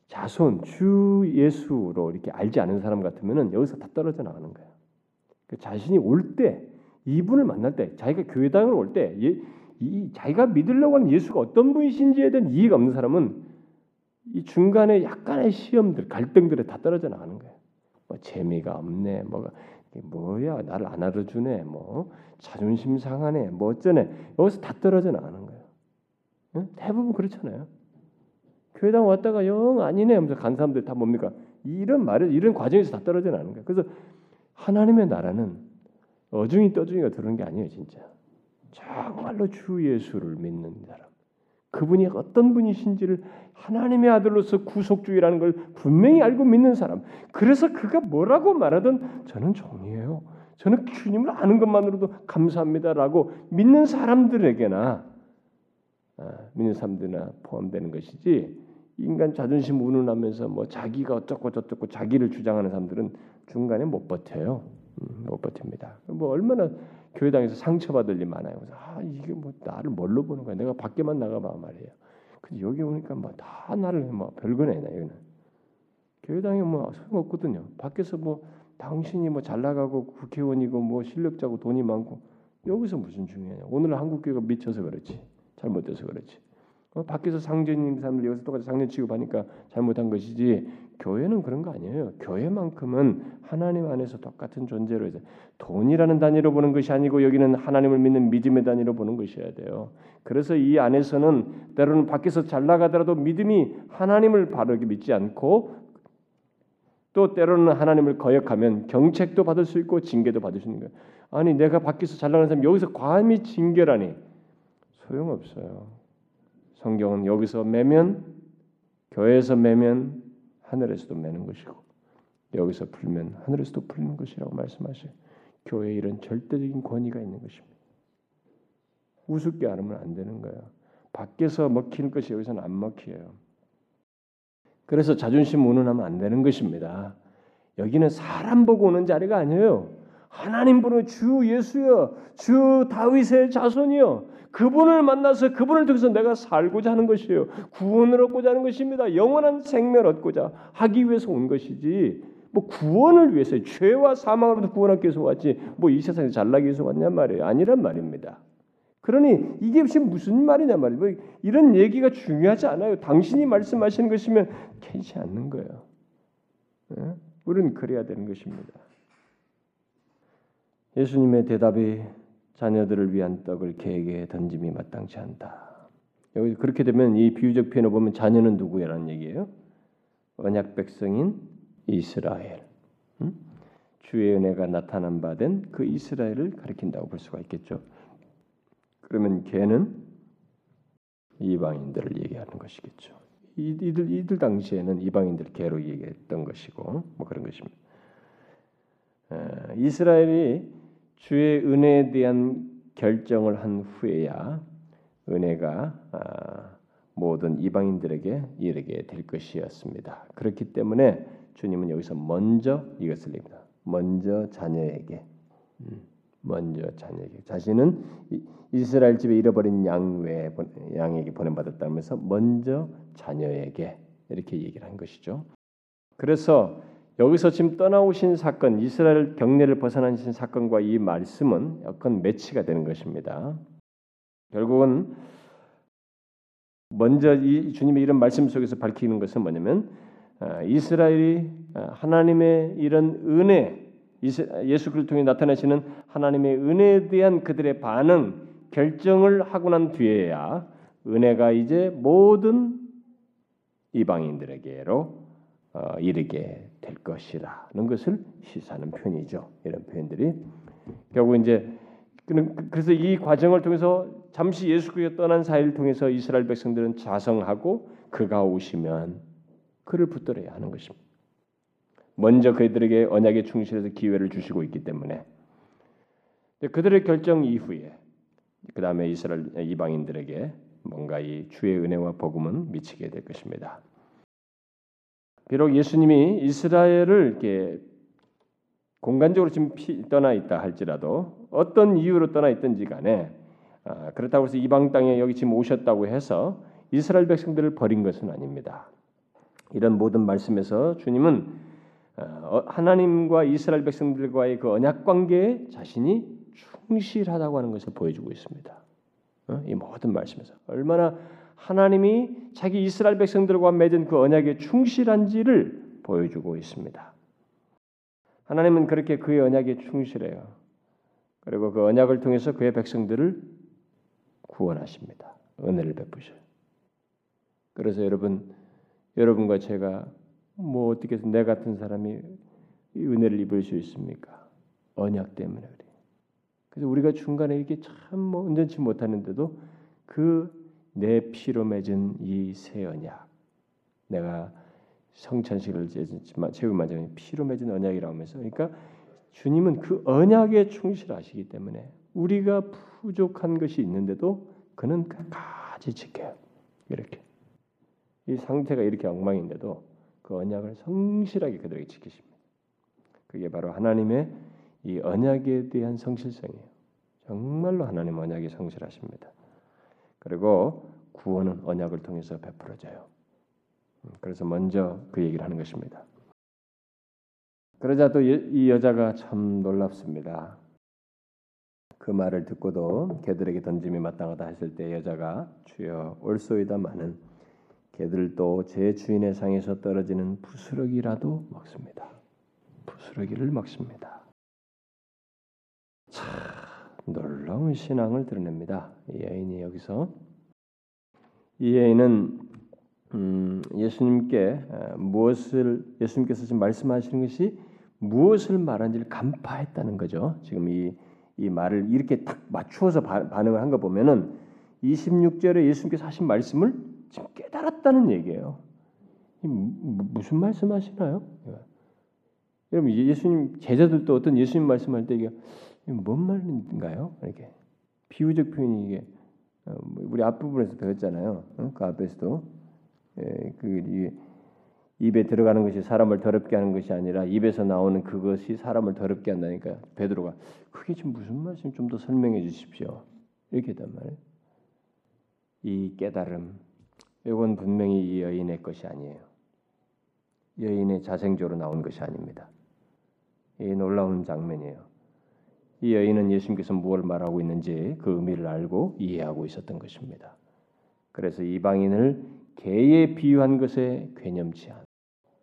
자손 주 예수로 이렇게 알지 않은 사람 같으면은 여기서 다 떨어져 나가는 거예요. 그 자신이 올 때 이분을 만날 때 자기가 교회당을 올때 이 자기가 믿으려고 하는 예수가 어떤 분이신지에 대한 이해가 없는 사람은 이 중간에 약간의 시험들, 갈등들에 다 떨어져 나가는 거예요. 뭐 재미가 없네, 뭐가 뭐야 나를 안 알아주네, 뭐 자존심 상하네, 뭐 어쩌네 여기서 다 떨어져 나가는 거예요. 응? 대부분 그렇잖아요. 교회당 왔다가 영 아니네 하면서 간 사람들 다 뭡니까? 이런 말을 이런 과정에서 다 떨어져 나가는 거예요. 그래서 하나님의 나라는 어중이 떠중이가 들어오는 게 아니에요, 진짜. 정말로 주 예수를 믿는 사람. 그분이 어떤 분이신지를 하나님의 아들로서 구속주의라는 걸 분명히 알고 믿는 사람. 그래서 그가 뭐라고 말하든 저는 종이에요. 저는 주님을 아는 것만으로도 감사합니다라고 믿는 사람들에게나 아, 믿는 사람들이나 포함되는 것이지 인간 자존심 운운하면서 뭐 자기가 어쩌고 저쩌고 자기를 주장하는 사람들은 중간에 못 버텨요. 음, 못 버팁니다. 뭐 얼마나 교회당에서 상처받을 일 많아요. 아 이게 뭐 나를 뭘로 보는 거야? 내가 밖에만 나가봐 말이에요. 근데 여기 오니까 뭐 다 나를 뭐 별거네 나 여기는. 교회당에 뭐 소용없거든요. 밖에서 뭐 당신이 뭐 잘 나가고 국회의원이고 뭐 실력자고 돈이 많고 여기서 무슨 중요하냐? 오늘 한국 교회가 미쳐서 그렇지 잘못돼서 그렇지. 어, 밖에서 상전인 사람들 여기서 똑같이 상전 취급하니까 잘못한 것이지 교회는 그런 거 아니에요. 교회만큼은 하나님 안에서 똑같은 존재로 해서 돈이라는 단위로 보는 것이 아니고 여기는 하나님을 믿는 믿음의 단위로 보는 것이어야 돼요. 그래서 이 안에서는 때로는 밖에서 잘 나가더라도 믿음이 하나님을 바르게 믿지 않고 또 때로는 하나님을 거역하면 경책도 받을 수 있고 징계도 받을 수 있는 거예요. 아니 내가 밖에서 잘 나가는 사람 여기서 과함이 징계라니 소용없어요. 성경은 여기서 매면 교회에서 매면 하늘에서도 매는 것이고 여기서 풀면 하늘에서도 풀리는 것이라고 말씀하셔요. 교회에 이런 절대적인 권위가 있는 것입니다. 우습게 않으면 안 되는 거예요. 밖에서 먹히는 것이 여기서는 안 먹혀요. 그래서 자존심 운운하면 안 되는 것입니다. 여기는 사람 보고 오는 자리가 아니에요. 하나님 보는 주 예수여, 주 다윗의 자손이여, 그분을 만나서 그분을 통해서 내가 살고자 하는 것이에요. 구원을 얻고자 하는 것입니다. 영원한 생명을 얻고자 하기 위해서 온 것이지. 뭐 구원을 위해서 죄와 사망으로부터 구원하기 위해서 왔지. 뭐 이 세상에 잘나기 위해서 왔냔 말이에요. 아니란 말입니다. 그러니 이게 지금 무슨 말이냐 말이에요. 뭐 이런 얘기가 중요하지 않아요. 당신이 말씀하시는 것이면 괜찮지 않는 거예요. 예? 우리는 그래야 되는 것입니다. 예수님의 대답이 자녀들을 위한 떡을 개에게 던짐이 마땅치 않다. 여기 그렇게 되면 이 비유적 표현을 보면 자녀는 누구야라는 얘기예요. 언약 백성인 이스라엘. 음? 주의 은혜가 나타난 바 된 그 이스라엘을 가리킨다고 볼 수가 있겠죠. 그러면 개는 이방인들을 얘기하는 것이겠죠. 이들 이들 당시에는 이방인들 개로 얘기했던 것이고 뭐 그런 것입니다. 이스라엘이 주의 은혜에 대한 결정을 한 후에야 은혜가 아, 모든 이방인들에게 이르게 될 것이었습니다. 그렇기 때문에 주님은 여기서 먼저 이것을 냅니다. 먼저 자녀에게, 음, 먼저 자녀에게 자신은 이스라엘 집에 잃어버린 양 외에 양에게 보냄받았다면서 먼저 자녀에게 이렇게 얘기를 한 것이죠. 그래서 여기서 지금 떠나오신 사건, 이스라엘 경례를 벗어나신 사건과 이 말씀은 약간 매치가 되는 것입니다. 결국은 먼저 이 주님의 이런 말씀 속에서 밝히는 것은 뭐냐면 아, 이스라엘이 아, 하나님의 이런 은혜, 예수 그리스도 통해 나타나시는 하나님의 은혜에 대한 그들의 반응, 결정을 하고 난 뒤에야 은혜가 이제 모든 이방인들에게로 어, 이르게 될 것이라는 것을 시사하는 표현이죠. 이런 표현들이 결국 이제 그래서 이 과정을 통해서 잠시 예수 그리스도 떠난 사이를 통해서 이스라엘 백성들은 자성하고 그가 오시면 그를 붙들어야 하는 것입니다. 먼저 그들에게 언약에 충실해서 기회를 주시고 있기 때문에 그들의 결정 이후에 그 다음에 이스라엘 이방인들에게 뭔가 이 주의 은혜와 복음은 미치게 될 것입니다. 비록 예수님이 이스라엘을 이렇게 공간적으로 지금 떠나 있다 할지라도 어떤 이유로 떠나 있든지 간에 아, 그렇다고 해서 이방 땅에 여기 지금 오셨다고 해서 이스라엘 백성들을 버린 것은 아닙니다. 이런 모든 말씀에서 주님은 아, 어, 하나님과 이스라엘 백성들과의 그 언약 관계에 자신이 충실하다고 하는 것을 보여주고 있습니다. 어? 이 모든 말씀에서 얼마나 하나님이 자기 이스라엘 백성들과 맺은 그 언약에 충실한지를 보여주고 있습니다. 하나님은 그렇게 그의 언약에 충실해요. 그리고 그 언약을 통해서 그의 백성들을 구원하십니다. 은혜를 베푸셔요. 그래서 여러분, 여러분과 제가 뭐 어떻게 해서 내 같은 사람이 은혜를 입을 수 있습니까? 언약 때문에 그래요. 그래서 우리가 중간에 이렇게 참뭐 온전치 못하는데도 그 내 피로 맺은 이 새 언약 내가 성찬식을 채우만 전에 피로 맺은 언약이라고 하면서 그러니까 주님은 그 언약에 충실하시기 때문에 우리가 부족한 것이 있는데도 그는 끝까지 지켜요. 이렇게 이 상태가 이렇게 엉망인데도 그 언약을 성실하게 그들에게 지키십니다. 그게 바로 하나님의 이 언약에 대한 성실성이에요. 정말로 하나님 언약에 성실하십니다. 그리고 구원은 언약을 통해서 베풀어져요. 음, 그래서 먼저 그 얘기를 하는 것입니다. 그러자 또 이 여자가 참 놀랍습니다. 그 말을 듣고도 개들에게 던짐이 마땅하다 했을 때 여자가 주여 올소이다마는 개들도 제 주인의 상에서 떨어지는 부스러기라도 먹습니다. 부스러기를 먹습니다. 참 놀라운 신앙을 드러냅니다. 이 여인이 여기서 이 여인은 음, 예수님께 무엇을 예수님께서 지금 말씀하시는 것이 무엇을 말하는지를 간파했다는 거죠. 지금 이, 이 말을 이렇게 딱 맞추어서 바, 반응을 한 거 보면은 26절에 예수님께서 하신 말씀을 지금 깨달았다는 얘기예요. 무슨 말씀하시나요? 여러분 예수님 제자들도 어떤 예수님 말씀할 때 이게 뭔 말인가요? 이렇게 비유적 표현이 이게 어, 우리 앞부분에서 배웠잖아요. 그 앞에서도 예, 그 입에 들어가는 것이 사람을 더럽게 하는 것이 아니라 입에서 나오는 그것이 사람을 더럽게 한다니까 베드로가 그게 지금 무슨 말씀 좀 더 설명해 주십시오. 이렇게 했단 말이에요. 이 깨달음 이건 분명히 이 여인의 것이 아니에요. 여인의 자생적으로 나온 것이 아닙니다. 이 놀라운 장면이에요. 이 여인은 예수님께서 무엇을 말하고 있는지 그 의미를 알고 이해하고 있었던 것입니다. 그래서 이방인을 개에 비유한 것에 괴념치 않.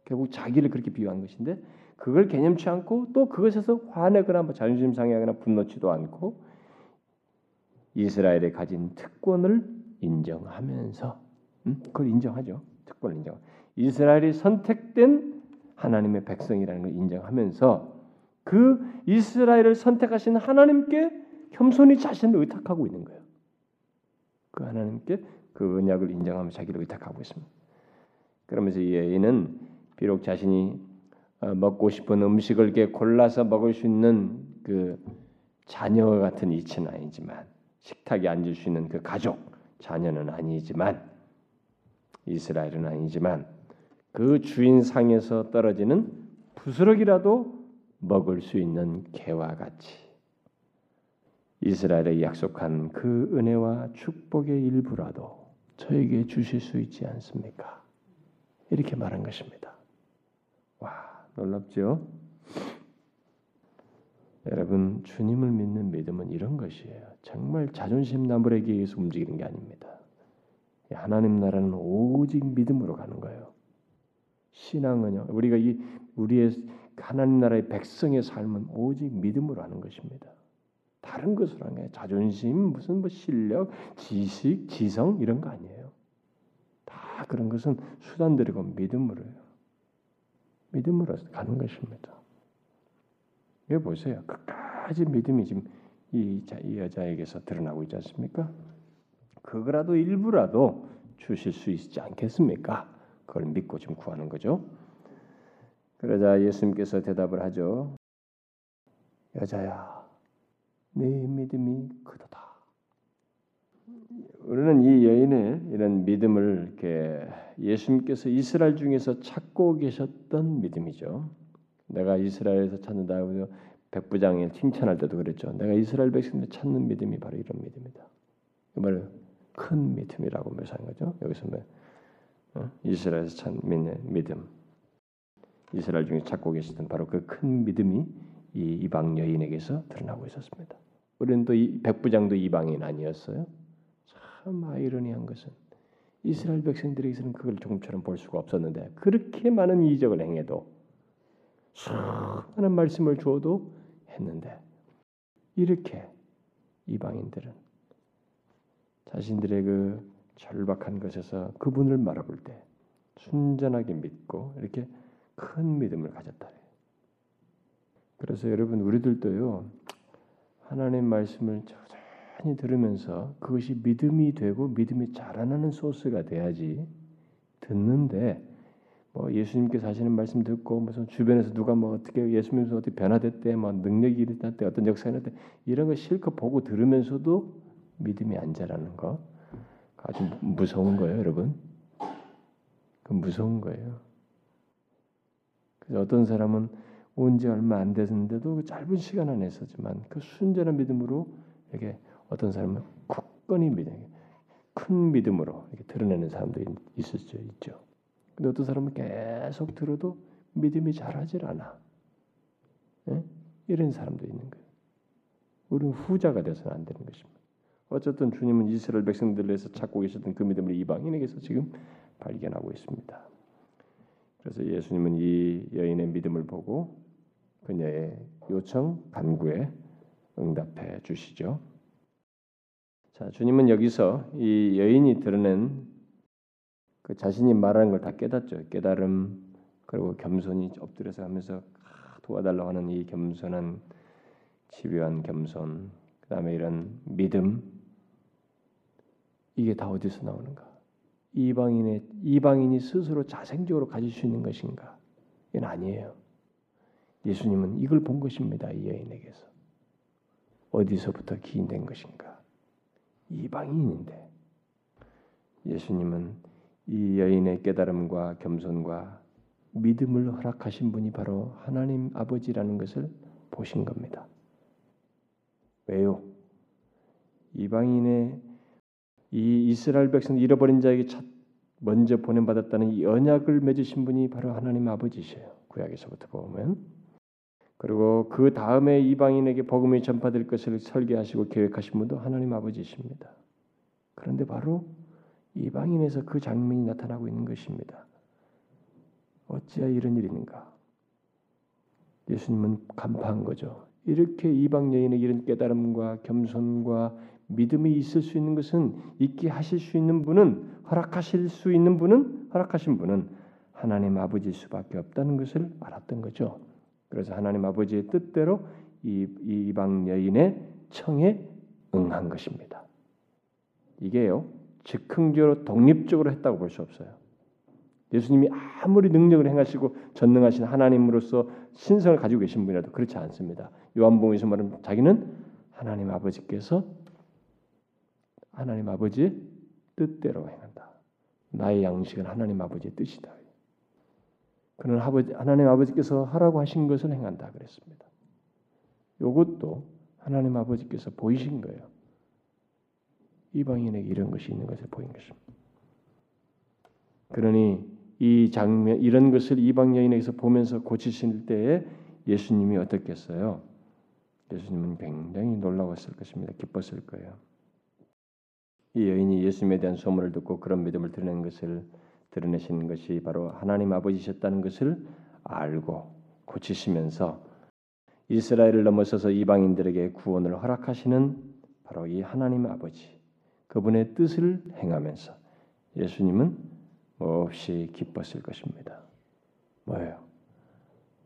결국 자기를 그렇게 비유한 것인데 그걸 개념치 않고 또 그것에서 화내거나 뭐 자존심 상해하거나 분노치도 않고 이스라엘에 가진 특권을 인정하면서 음? 그걸 인정하죠. 특권을 인정. 이스라엘이 선택된 하나님의 백성이라는 걸 인정하면서 그 이스라엘을 선택하신 하나님께 겸손히 자신을 의탁하고 있는 거예요. 그 하나님께 그 언약을 인정하며 자기를 의탁하고 있습니다. 그러면서 이 여인은 비록 자신이 어, 먹고 싶은 음식을 이렇게 골라서 먹을 수 있는 그 자녀 같은 이치는 아니지만 식탁에 앉을 수 있는 그 가족 자녀는 아니지만 이스라엘은 아니지만 그 주인 상에서 떨어지는 부스럭이라도 먹을 수 있는 개와 같이 이스라엘에 약속한 그 은혜와 축복의 일부라도 저에게 주실 수 있지 않습니까? 이렇게 말한 것입니다. 와 놀랍죠? 여러분 주님을 믿는 믿음은 이런 것이에요. 정말 자존심 나무에게 의해서 움직이는 게 아닙니다. 하나님 나라는 오직 믿음으로 가는 거예요. 신앙은요. 우리가 이 우리의 하나님 나라의 백성의 삶은 오직 믿음으로 하는 것입니다. 다른 것으로 하는 게 자존심, 무슨 뭐 실력, 지식, 지성 이런 거 아니에요. 다 그런 것은 수단들이고 믿음으로요. 믿음으로 가는 것입니다. 여기 보세요. 끝까지 믿음이 지금 이, 이 여자에게서 드러나고 있지 않습니까? 그거라도 일부라도 주실 수 있지 않겠습니까? 그걸 믿고 지금 구하는 거죠. 그러자 예수님께서 대답을 하죠. 여자야, 네 믿음이 크도다. 우리는 이 여인의 이런 믿음을 이렇게 예수님께서 이스라엘 중에서 찾고 계셨던 믿음이죠. 내가 이스라엘에서 찾는다. 백부장을 칭찬할 때도 그랬죠. 내가 이스라엘 백성들 찾는 믿음이 바로 이런 믿음이다. 그 말은 큰 믿음이라고 묘사한 거죠. 여기서 뭐 어? 이스라엘에서 찾는 믿음, 이스라엘 중에 찾고 계시던 바로 그 큰 믿음이 이 이방 여인에게서 드러나고 있었습니다. 우리는 또 이 백부장도 이방인 아니었어요. 참 아이러니한 것은 이스라엘 백성들에게서는 그걸 조금처럼 볼 수가 없었는데 그렇게 많은 이적을 행해도 수많은 말씀을 주어도 했는데 이렇게 이방인들은 자신들의 그 절박한 것에서 그분을 말아볼 때 순전하게 믿고 이렇게 큰 믿음을 가졌다. 그래서 여러분 우리들도요 하나님 말씀을 천천히 들으면서 그것이 믿음이 되고 믿음이 자라나는 소스가 돼야지 듣는데 뭐 예수님께서 하시는 말씀 듣고 무슨 주변에서 누가 뭐 어떻게 예수님께서 어떻게 변화됐대, 뭐 능력이 일어났대, 어떤 역사가 일어났대 이런 거 실컷 보고 들으면서도 믿음이 안 자라는 거 아주 무서운 거예요, 여러분. 그 무서운 거예요. 그래서 어떤 사람은 온 지 얼마 안 됐는데도 그 짧은 시간 안에서지만 그 순전한 믿음으로 이렇게 어떤 사람은 굳건히 믿음, 큰 믿음으로 이렇게 드러내는 사람도 있을 수 있죠. 근데 어떤 사람은 계속 들어도 믿음이 자라질 않아. 예? 이런 사람도 있는 거예요. 우리는 후자가 돼서는 안 되는 것입니다. 어쨌든 주님은 이스라엘 백성들에서 찾고 계셨던 그 믿음을 이방인에게서 지금 발견하고 있습니다. 그래서 예수님은 이 여인의 믿음을 보고 그녀의 요청 간구에 응답해 주시죠. 자, 주님은 여기서 이 여인이 드러낸 그 자신이 말하는 걸 다 깨닫죠. 깨달음 그리고 겸손히 엎드려서 하면서 도와달라고 하는 이 겸손한 집요한 겸손, 그다음에 이런 믿음 이게 다 어디서 나오는가? 이방인의 이방인이 스스로 자생적으로 가질 수 있는 것인가? 이건 아니에요. 예수님은 이걸 본 것입니다. 이 여인에게서 어디서부터 기인된 것인가? 이방인인데 예수님은 이 여인의 깨달음과 겸손과 믿음을 허락하신 분이 바로 하나님 아버지라는 것을 보신 겁니다. 왜요? 이방인의 이 이스라엘 백성 잃어버린 자에게 먼저 보냄 받았다는 이 언약을 맺으신 분이 바로 하나님 아버지셔요. 구약에서부터 보면 그리고 그 다음에 이방인에게 복음이 전파될 것을 설계하시고 계획하신 분도 하나님 아버지십니다. 그런데 바로 이방인에서 그 장면이 나타나고 있는 것입니다. 어찌하여 이런 일인가? 예수님은 간파한 거죠. 이렇게 이방 여인의 이런 깨달음과 겸손과 믿음이 있을 수 있는 것은 있게 하실 수 있는 분은 허락하실 수 있는 분은 허락하신 분은 하나님 아버지일 수밖에 없다는 것을 알았던 거죠. 그래서 하나님 아버지의 뜻대로 이, 이 이방 여인의 청에 응한 것입니다. 이게요 즉흥적으로 독립적으로 했다고 볼 수 없어요. 예수님이 아무리 능력을 행하시고 전능하신 하나님으로서 신성을 가지고 계신 분이라도 그렇지 않습니다. 요한복음에서 말하면 자기는 하나님 아버지께서 하나님 아버지의 뜻대로 행한다. 나의 양식은 하나님 아버지의 뜻이다. 그는 아버지, 하나님 아버지께서 하라고 하신 것을 행한다 그랬습니다. 이것도 하나님 아버지께서 보이신 거예요. 이방인에게 이런 것이 있는 것을 보인 것입니다. 그러니 이 장면 이런 것을 이방 여인에게서 보면서 고치실 때에 예수님이 어떻겠어요? 예수님은 굉장히 놀라웠을 것입니다. 기뻤을 거예요. 이 여인이 예수님에 대한 소문을 듣고 그런 믿음을 드러낸 것을 드러내신 것이 바로 하나님 아버지셨다는 것을 알고 고치시면서 이스라엘을 넘어서서 이방인들에게 구원을 허락하시는 바로 이 하나님 아버지 그분의 뜻을 행하면서 예수님은 몹시 기뻤을 것입니다. 뭐예요?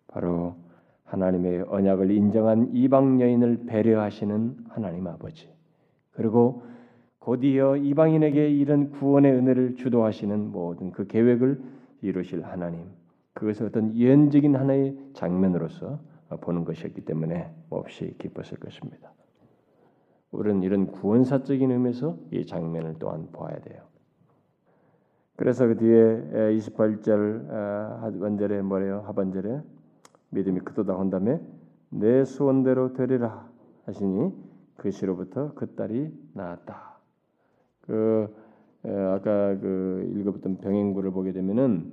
바로 하나님의 언약을 인정한 이방 여인을 배려하시는 하나님 아버지 그리고 곧이어 이방인에게 이런 구원의 은혜를 주도하시는 모든 그 계획을 이루실 하나님 그것을 어떤 예언적인 하나의 장면으로서 보는 것이었기 때문에 몹시 기뻤을 것입니다. 우리는 이런 구원사적인 의미에서 이 장면을 또한 보아야 돼요. 그래서 그 뒤에 28절 하반절에 뭐래요? 하반절에 믿음이 크도다 한 다음에 내 소원대로 되리라 하시니 그 시로부터 그 딸이 나았다. 그 아까 그 읽어봤던 병행구를 보게 되면은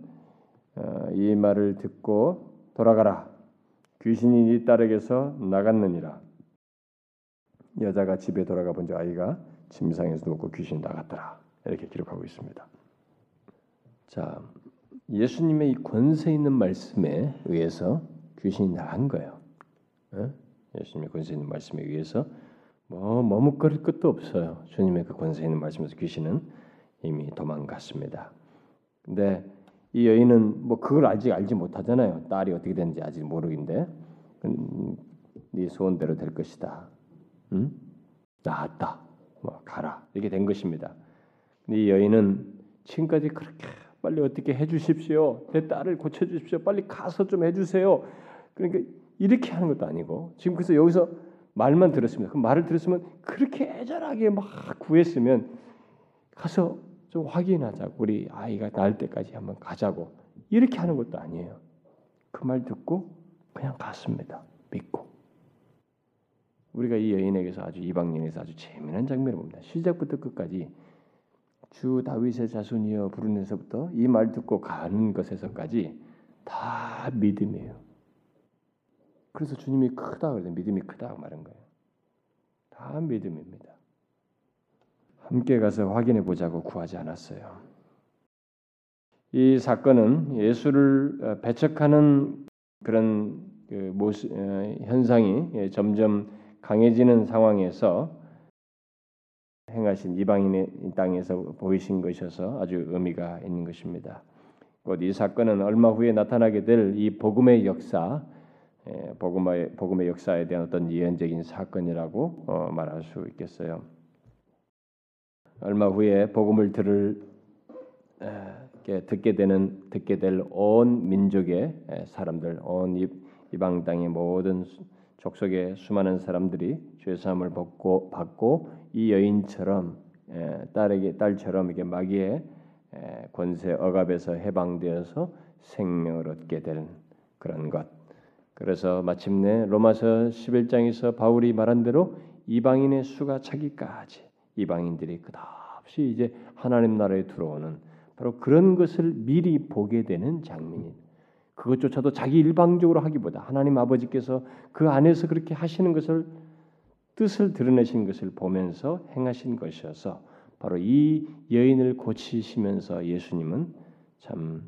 어, 이 말을 듣고 돌아가라 귀신이 네 딸에게서 나갔느니라 여자가 집에 돌아가 본즉 아이가 침상에서 누웠고 귀신이 나갔더라 이렇게 기록하고 있습니다. 자 예수님의 이 권세 있는 말씀에 의해서 귀신이 나간 거예요. 어? 예수님의 권세 있는 말씀에 의해서 뭐 머뭇거릴 것도 없어요. 주님의 그 권세 있는 말씀에서 귀신은 이미 도망갔습니다. 근데 이 여인은 뭐 그걸 아직 알지 못하잖아요. 딸이 어떻게 되는지 아직 모르긴데 음, 네 소원대로 될 것이다. 응? 나았다. 뭐 가라. 이렇게 된 것입니다. 이 여인은 지금까지 그렇게 빨리 어떻게 해주십시오. 내 딸을 고쳐주십시오. 빨리 가서 좀 해주세요. 그러니까 이렇게 하는 것도 아니고 지금 그래서 여기서 말만 들었습니다. 그 말을 들었으면 그렇게 애절하게 막 구했으면 가서 좀 확인하자고 우리 아이가 날 때까지 한번 가자고 이렇게 하는 것도 아니에요. 그 말 듣고 그냥 갔습니다. 믿고 우리가 이 여인에게서 아주 이방인에서 아주 재미난 장면을 봅니다. 시작부터 끝까지 주 다윗의 자손이여 부르면서부터 이 말 듣고 가는 것에서까지 다 믿음이에요. 그래서 주님이 크다 그래 믿음이 크다 말한 거예요. 다 믿음입니다. 함께 가서 확인해 보자고 구하지 않았어요. 이 사건은 예수를 어, 배척하는 그런 그 모습, 어, 현상이 예, 점점 강해지는 상황에서 행하신 이방인의 땅에서 보이신 것이어서 아주 의미가 있는 것입니다. 곧 이 사건은 얼마 후에 나타나게 될 이 복음의 역사, 예, 복음의 복음의 역사에 대한 어떤 예언적인 사건이라고 어, 말할 수 있겠어요. 얼마 후에 복음을 들을 듣게 되는 듣게 될 온 민족의 사람들, 온 이방 땅의 모든 족속의 수많은 사람들이 죄 사함을 받고 받고 이 여인처럼 딸에게 딸처럼 이게 마귀의 권세 억압에서 해방되어서 생명을 얻게 되는 그런 것. 그래서 마침내 로마서 11장에서 바울이 말한 대로 이방인의 수가 차기까지 이방인들이 끝없이 이제 하나님 나라에 들어오는 바로 그런 것을 미리 보게 되는 장면입니다. 그것조차도 자기 일방적으로 하기보다 하나님 아버지께서 그 안에서 그렇게 하시는 것을 뜻을 드러내신 것을 보면서 행하신 것이어서 바로 이 여인을 고치시면서 예수님은 참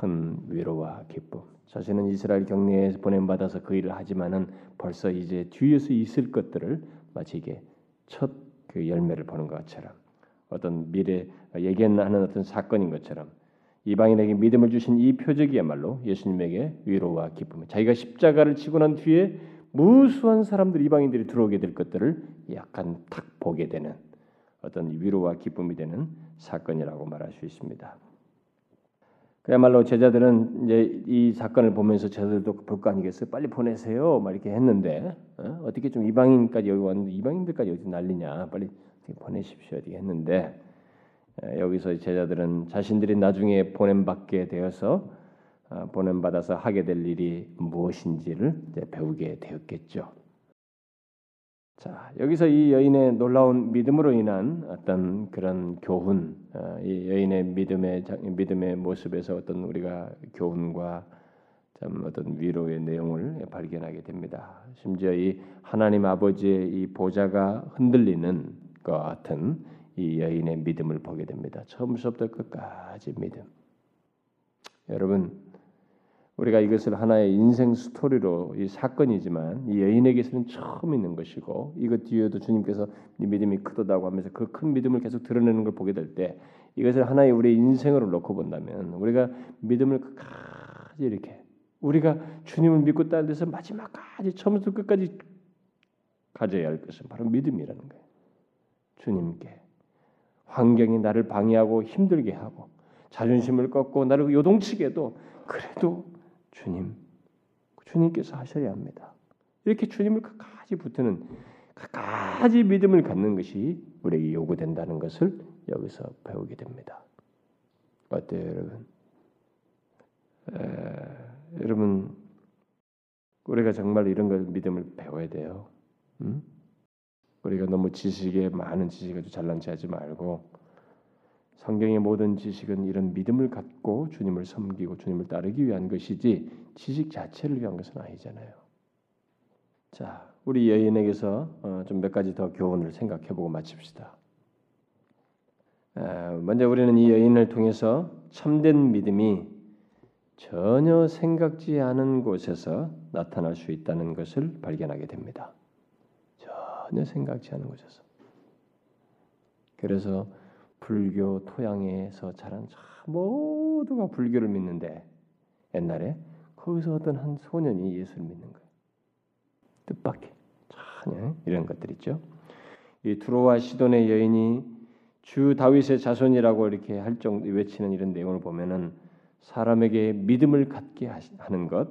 큰 위로와 기쁨. 자신은 이스라엘 경내에 보냄 받아서 그 일을 하지만은 벌써 이제 뒤에서 있을 것들을 마치 이게 첫 그 열매를 보는 것처럼 어떤 미래 예견하는 어떤 사건인 것처럼 이방인에게 믿음을 주신 이 표적이야말로 예수님에게 위로와 기쁨. 자기가 십자가를 지고 난 뒤에 무수한 사람들 이방인들이 들어오게 될 것들을 약간 탁 보게 되는 어떤 위로와 기쁨이 되는 사건이라고 말할 수 있습니다. 그야말로 제자들은 이제 이 사건을 보면서 제자들도 볼 거 아니겠어요? 빨리 보내세요. 막 이렇게 했는데 어? 떻게좀 이방인까지 여기 왔는데 이방인들까지 여기 난리냐? 빨리 보내십시오. 이렇게 했는데 여기서 제자들은 자신들이 나중에 보냄 받게 되어서 어, 보냄 받아서 하게 될 일이 무엇인지를 배우게 되었겠죠. 자 여기서 이 여인의 놀라운 믿음으로 인한 어떤 그런 교훈, 어, 이 여인의 믿음의 믿음의 모습에서 어떤 우리가 교훈과 참 어떤 위로의 내용을 발견하게 됩니다. 심지어 이 하나님 아버지의 이 보좌가 흔들리는 것 같은 이 여인의 믿음을 보게 됩니다. 처음부터 끝까지 믿음. 여러분 우리가 이것을 하나의 인생 스토리로 이 사건이지만 이 여인에게서는 처음 있는 것이고 이것 뒤에도 주님께서 네 믿음이 크다고 하면서 그 큰 믿음을 계속 드러내는 걸 보게 될 때 이것을 하나의 우리 인생으로 놓고 본다면 우리가 믿음을 끝까지 이렇게 우리가 주님을 믿고 따라서 마지막까지 처음부터 끝까지 가져야 할 것은 바로 믿음이라는 거예요. 주님께 환경이 나를 방해하고 힘들게 하고 자존심을 꺾고 나를 요동치게도 그래도 주님, 주님께서 하셔야 합니다. 이렇게 주님을 끝까지 붙드는 끝까지 믿음을 갖는 것이 우리에게 요구된다는 것을 여기서 배우게 됩니다. 어때요, 여러분? 에, 여러분, 우리가 정말 이런 걸 믿음을 배워야 돼요. 음? 우리가 너무 지식에 많은 지식을 잘난 체하지 말고 성경의 모든 지식은 이런 믿음을 갖고 주님을 섬기고 주님을 따르기 위한 것이지 지식 자체를 위한 것은 아니잖아요. 자, 우리 여인에게서 어, 좀몇 가지 더 교훈을 생각해보고 마칩시다. 먼저 우리는 이 여인을 통해서 참된 믿음이 전혀 생각지 않은 곳에서 나타날 수 있다는 것을 발견하게 됩니다. 전혀 생각지 않은 곳에서. 그래서 불교 토양에서 자란 모두가 불교를 믿는데 옛날에 거기서 어떤 한 소년이 예수를 믿는 거예요. 뜻밖의 전혀 이런 것들 있죠. 이 두로와 시돈의 여인이 주 다윗의 자손이라고 이렇게 할 정도 외치는 이런 내용을 보면은 사람에게 믿음을 갖게 하는 것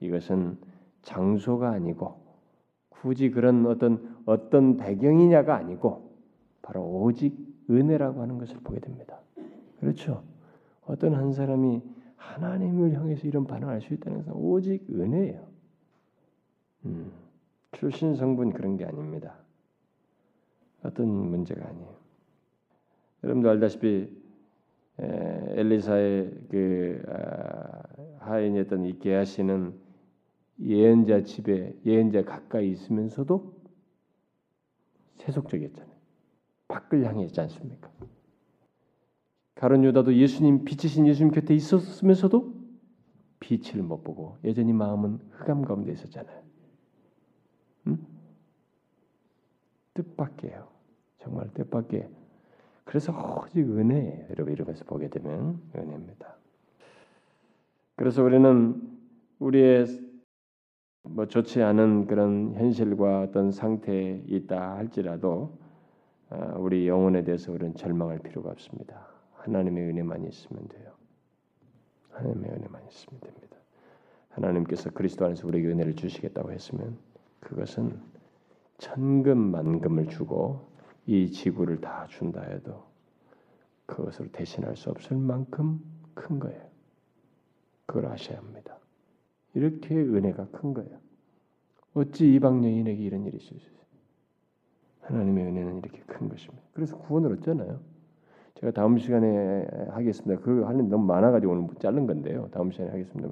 이것은 장소가 아니고 굳이 그런 어떤 어떤 배경이냐가 아니고 바로 오직 은혜라고 하는 것을 보게 됩니다. 그렇죠? 어떤 한 사람이 하나님을 향해서 이런 반응할 수 있다는 것은 오직 은혜예요. 음, 출신 성분 그런 게 아닙니다. 어떤 문제가 아니에요. 여러분도 알다시피 에, 엘리사의 그 아, 하인이었던 이 게하시는 예언자 집에 예언자 가까이 있으면서도 세속적이었잖아요. 밖을 향해 있지 않습니까? 가론 유다도 예수님 빛이신 예수님 곁에 있었으면서도 빛을 못 보고 여전히 마음은 흑암 가운데 있었잖아요. 음? 뜻밖이에요. 정말 뜻밖에. 그래서 오직 은혜예요. 여러분 이러면서 보게 되면 은혜입니다. 그래서 우리는 우리의 뭐 좋지 않은 그런 현실과 어떤 상태에 있다 할지라도 아, 우리 영혼에 대해서 우리는 절망할 필요가 없습니다. 하나님의 은혜만 있으면 돼요. 하나님의 은혜만 있으면 됩니다. 하나님께서 그리스도 안에서 우리에게 은혜를 주시겠다고 했으면 그것은 천금 만금을 주고 이 지구를 다 준다 해도 그것으로 대신할 수 없을 만큼 큰 거예요. 그걸 아셔야 합니다. 이렇게 은혜가 큰 거예요. 어찌 이방 여인에게 이런 일이 있을 수 있어요? 하나님의 은혜는 이렇게 큰 것입니다. 그래서 구원을 얻잖아요. 제가 다음 시간에 하겠습니다. 그 하는 너무 많아가지고 오늘 자른 건데요. 다음 시간에 하겠습니다.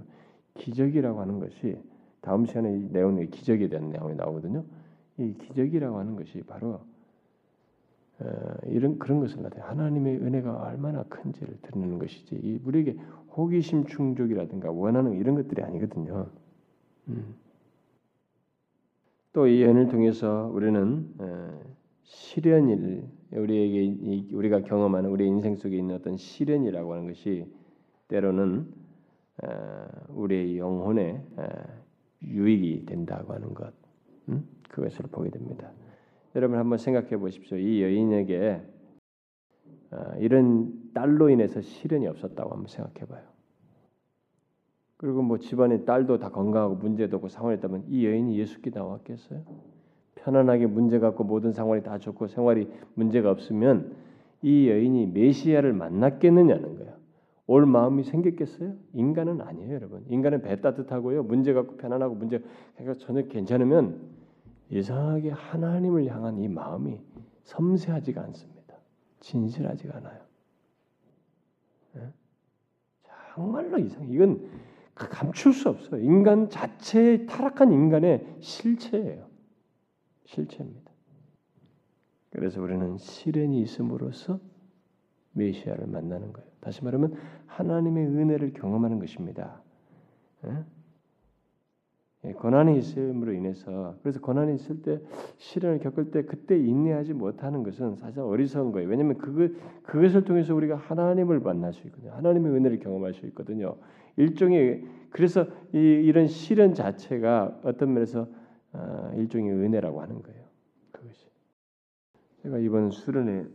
기적이라고 하는 것이 다음 시간에 이 내용에 기적에 대한 내용이 나오거든요. 이 기적이라고 하는 것이 바로 어, 이런 그런 것을 나타내 하나님의 은혜가 얼마나 큰지를 드러내는 것이지 이 우리에게 호기심 충족이라든가 원하는 이런 것들이 아니거든요. 음. 또 이 연을 통해서 우리는 시련일 우리에게 이- 우리가 경험하는 우리 인생 속에 있는 어떤 시련이라고 하는 것이 때로는 어, 우리의 영혼에 어, 유익이 된다고 하는 것 음? 그것을 보게 됩니다. 여러분 한번 생각해 보십시오. 이 여인에게 어, 이런 딸로 인해서 시련이 없었다고 한번 생각해 봐요. 그리고 뭐 집안에 딸도 다 건강하고 문제도 없고 상황이 있다면 이 여인이 예수께 나왔겠어요? 편안하게 문제가 없고 모든 상황이 다 좋고 생활이 문제가 없으면 이 여인이 메시아를 만났겠느냐는 거야. 올 마음이 생겼겠어요? 인간은 아니에요, 여러분. 인간은 배 따뜻하고요, 문제가 없고 편안하고 문제 그러니까 전혀 괜찮으면 이상하게 하나님을 향한 이 마음이 섬세하지가 않습니다. 진실하지가 않아요. 예? 정말로 이상. 이건 감출 수 없어요. 인간 자체의 타락한 인간의 실체예요. 실체입니다. 그래서 우리는 시련이 있음으로써 메시아를 만나는 거예요. 다시 말하면 하나님의 은혜를 경험하는 것입니다. 예? 예, 고난이 있음으로 인해서 그래서 고난이 있을 때 시련을 겪을 때 그때 인내하지 못하는 것은 사실 어리석은 거예요. 왜냐하면 그것 그것을 통해서 우리가 하나님을 만날 수 있거든요. 하나님의 은혜를 경험할 수 있거든요. 일종의 그래서 이, 이런 시련 자체가 어떤 면에서 아, 일종의 은혜라고 하는 거예요. 그것이 제가 이번 수련회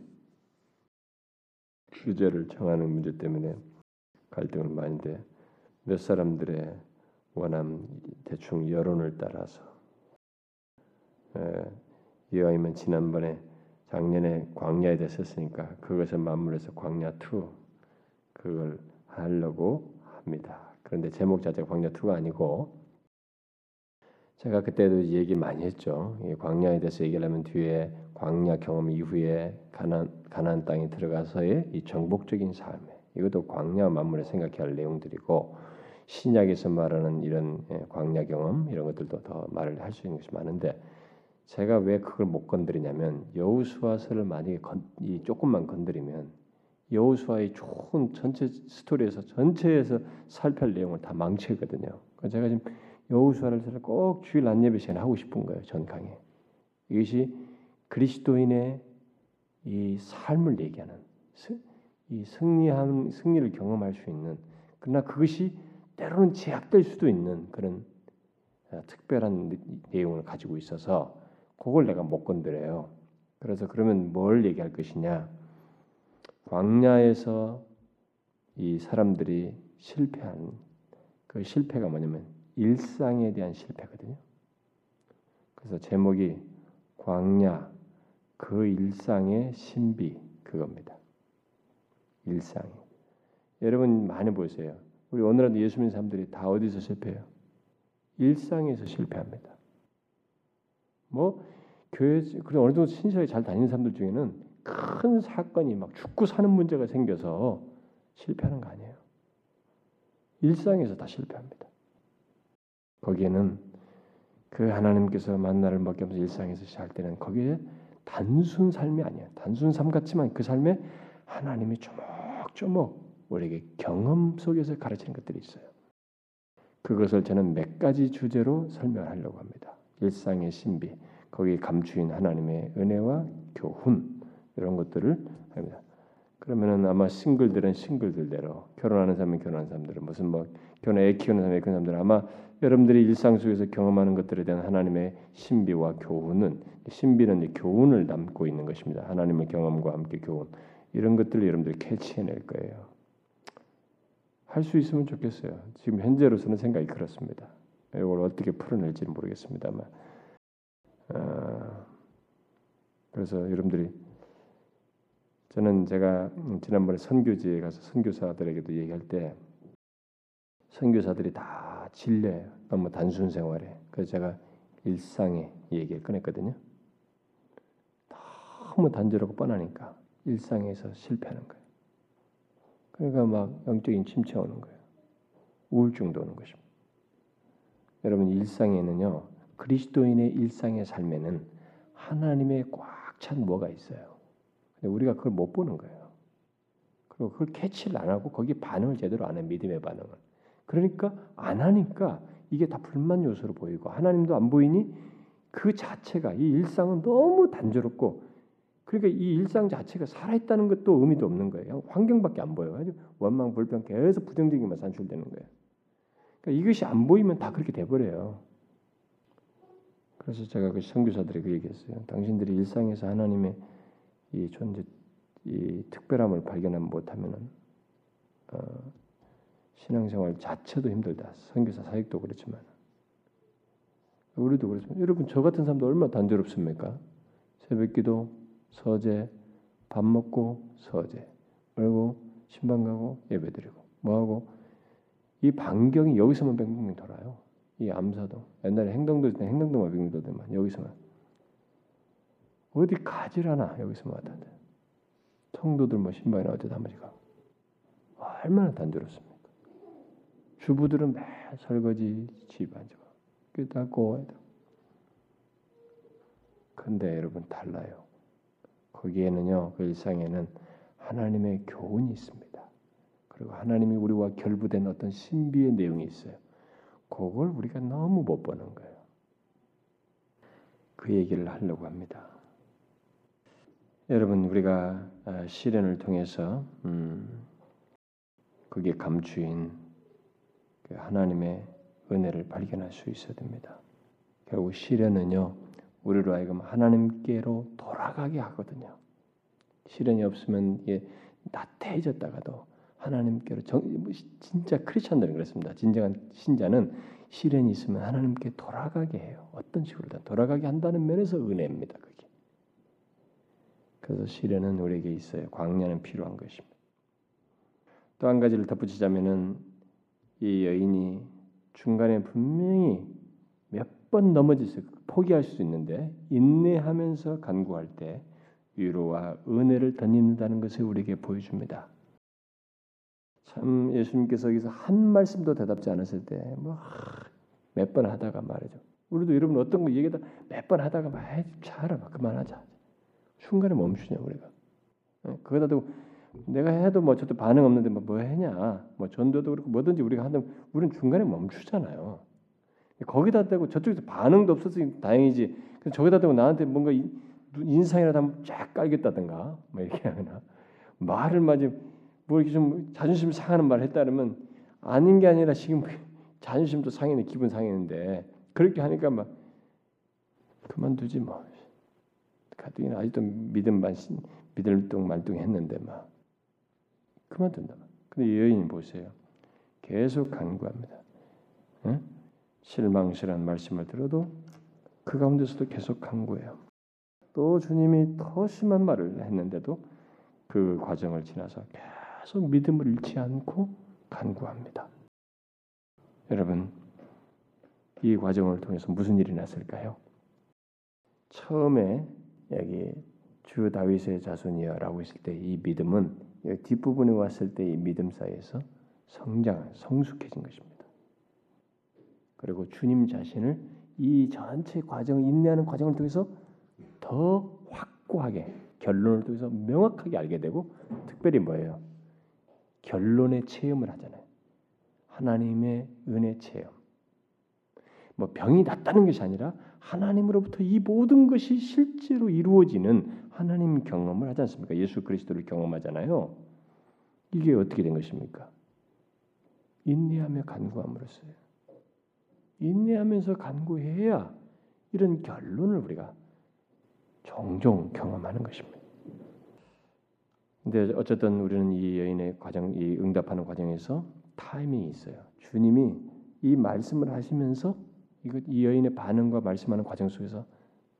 주제를 정하는 문제 때문에 갈등을 많이 돼. 몇 사람들의 원함 대충 여론을 따라서 에, 이왕이면 지난번에 작년에 광야에 대해서 했으니까 그것에 맞물려서 광야 2 그걸 하려고 합니다. 그런데 제목 자체가 광야 2가 아니고 제가 그때도 얘기 많이 했죠. 이 광야에 대해서 얘기하려면 뒤에 광야 경험 이후에 가난 가나안 땅에 들어가서의 이 정복적인 삶 이것도 광야 만물에 생각해야 할 내용들이고 신약에서 말하는 이런 예, 광야 경험 이런 것들도 더 말을 할 수 있는 것이 많은데 제가 왜 그걸 못 건드리냐면 여우수아서를 만약에 건, 이 조금만 건드리면 여우수아의 좋은 전체 스토리에서 전체에서 살펴할 내용을 다 망치거든요. 그래서 제가 지금 여우수아를 꼭 주일 안예배 시간에 하고 싶은 거예요. 전 강에 이것이 그리스도인의 이 삶을 얘기하는 스- 이 승리한 승리를 경험할 수 있는 그러나 그것이 때로는 제약될 수도 있는 그런 아, 특별한 내- 내용을 가지고 있어서 그걸 내가 못 건드려요. 그래서 그러면 뭘 얘기할 것이냐? 광야에서 이 사람들이 실패한 그 실패가 뭐냐면 일상에 대한 실패거든요. 그래서 제목이 광야 그 일상의 신비 그겁니다. 일상. 여러분 많이 보세요. 우리 오늘날도 예수 믿는 사람들이 다 어디서 실패해요? 일상에서 실패합니다. 뭐 교회 그래 어느 정도 신실하게 잘 다니는 사람들 중에는 큰 사건이 막 죽고 사는 문제가 생겨서 실패하는 거 아니에요. 일상에서 다 실패합니다. 거기에는 그 하나님께서 만나를 먹게 하면서 일상에서 살 때는 거기에 단순 삶이 아니에요. 단순 삶 같지만 그 삶에 하나님이 조목조목 우리에게 경험 속에서 가르치는 것들이 있어요. 그것을 저는 몇 가지 주제로 설명하려고 합니다. 일상의 신비, 거기에 감추인 하나님의 은혜와 교훈 이런 것들을 합니다. 그러면은 아마 싱글들은 싱글들대로 결혼하는 사람은 결혼하는 사람들은 무슨 뭐 결혼 애 키우는 애 키우는 사람들은 아마 여러분들이 일상 속에서 경험하는 것들에 대한 하나님의 신비와 교훈은 신비는 이 교훈을 담고 있는 것입니다. 하나님의 경험과 함께 교훈 이런 것들을 여러분들이 캐치해낼 거예요. 할 수 있으면 좋겠어요. 지금 현재로서는 생각이 그렇습니다. 이걸 어떻게 풀어낼지는 모르겠습니다만, 아, 그래서 여러분들이 저는 제가 지난번에 선교지에 가서 선교사들에게도 얘기할 때 선교사들이 다 질려요. 너무 단순 생활에. 그래서 제가 일상의 얘기를 꺼냈거든요. 너무 단조롭고 뻔하니까 일상에서 실패하는 거예요. 그러니까 막 영적인 침체 오는 거예요. 우울증도 오는 것입니다. 여러분 일상에는요 그리스도인의 일상의 삶에는 하나님의 꽉 찬 뭐가 있어요. 근데 우리가 그걸 못 보는 거예요. 그리고 그걸 캐치를 안 하고 거기에 반응을 제대로 안 해 믿음의 반응을. 그러니까 안 하니까 이게 다 불만 요소로 보이고 하나님도 안 보이니 그 자체가 이 일상은 너무 단조롭고 그러니까 이 일상 자체가 살아있다는 것도 의미도 없는 거예요. 환경밖에 안 보여요. 원망 불평 계속 부정적인 만 산출되는 거예요. 그러니까 이것이 안 보이면 다 그렇게 돼버려요. 그래서 제가 그 선교사들에 그 얘기했어요. 당신들이 일상에서 하나님의 이 존재, 이 특별함을 발견하지 못하면은 어, 신앙생활 자체도 힘들다. 선교사 사역도 그렇지만 우리도 그렇지만 여러분 저 같은 사람도 얼마나 단조롭습니까? 새벽기도, 서재, 밥 먹고 서재, 그리고 신방 가고 예배 드리고. 뭐하고? 이 반경이 여기서만 뱅뱅 돌아요. 이 암사도 옛날에 행동도 때 행동도만 뱅뱅 돌더만 여기서만. 어디 가질 않아 여기서만 왔다 성도들 뭐 신방이나 어디 다머리 가고. 얼마나 단조롭습니까? 주부들은 매 설거지 집안 집 깨닫고 근데 여러분 달라요. 거기에는요 그 일상에는 하나님의 교훈이 있습니다. 그리고 하나님이 우리와 결부된 어떤 신비의 내용이 있어요. 그걸 우리가 너무 못 보는 거예요. 그 얘기를 하려고 합니다. 여러분 우리가 아, 시련을 통해서 음, 그게 감추인 그 하나님의 은혜를 발견할 수 있어야 됩니다. 결국 시련은요 우리로 하여금 하나님께로 돌아가게 하거든요. 시련이 없으면 이게 나태해졌다가도 하나님께로 정, 뭐 진짜 크리스천들은 그렇습니다. 진정한 신자는 시련이 있으면 하나님께 돌아가게 해요. 어떤 식으로든 돌아가게 한다는 면에서 은혜입니다. 그게. 그래서 시련은 우리에게 있어요. 광야는 필요한 것입니다. 또 한 가지를 덧붙이자면은 이 여인이 중간에 분명히 몇 번 넘어져서 포기할 수 있는데 인내하면서 간구할 때 위로와 은혜를 덧입는다는 것을 우리에게 보여줍니다. 참 예수님께서 여기서 한 말씀도 대답지 않았을 때 뭐 몇 번 하다가 말이죠. 우리도 여러분 어떤 거 얘기다 몇 번 하다가 말 차라 그만하자. 중간에 멈추냐 우리가. 어, 거기다 도 내가 해도 뭐 저도 반응 없는데 뭐, 뭐 했냐. 뭐 전도도 그렇고 뭐든지 우리가 하면 우리는 중간에 멈추잖아요. 거기다 대고 저쪽에서 반응도 없었으니 다행이지. 저기다 대고 나한테 뭔가 인상이라도 한번 쫙 깔겠다든가 뭐 이렇게 하거나 말을 마치 뭐 이렇게 좀 자존심 상하는 말을 했다면 아닌 게 아니라 지금 자존심도 상했네 기분 상했는데 그렇게 하니까 막 그만두지 뭐 가뜩이나 아직도 믿음 반신 믿음뚱 말뚱 했는데 막 그만둔다. 근데 여인이 보세요. 계속 간구합니다. 응? 실망스러운 말씀을 들어도 그 가운데서도 계속 간구해요. 또 주님이 더 심한 말을 했는데도 그 과정을 지나서 계속 믿음을 잃지 않고 간구합니다. 여러분, 이 과정을 통해서 무슨 일이 났을까요? 처음에 여기 주 다윗의 자손이여라고 했을 때 이 믿음은 뒷부분에 왔을 때 이 믿음 사이에서 성장, 성숙해진 것입니다. 그리고 주님 자신을 이 전체 과정, 인내하는 과정을 통해서 더 확고하게 결론을 통해서 명확하게 알게 되고 특별히 뭐예요? 결론의 체험을 하잖아요. 하나님의 은혜 체험. 뭐 병이 낫다는 것이 아니라 하나님으로부터 이 모든 것이 실제로 이루어지는 하나님 경험을 하지 않습니까? 예수 그리스도를 경험하잖아요. 이게 어떻게 된 것입니까? 인내하며 간구함으로써요. 인내하면서 간구해야 이런 결론을 우리가 종종 경험하는 것입니다. 근데 어쨌든 우리는 이 여인의 과정, 이 응답하는 과정에서 타이밍이 있어요. 주님이 이 말씀을 하시면서 이 여인의 반응과 말씀하는 과정 속에서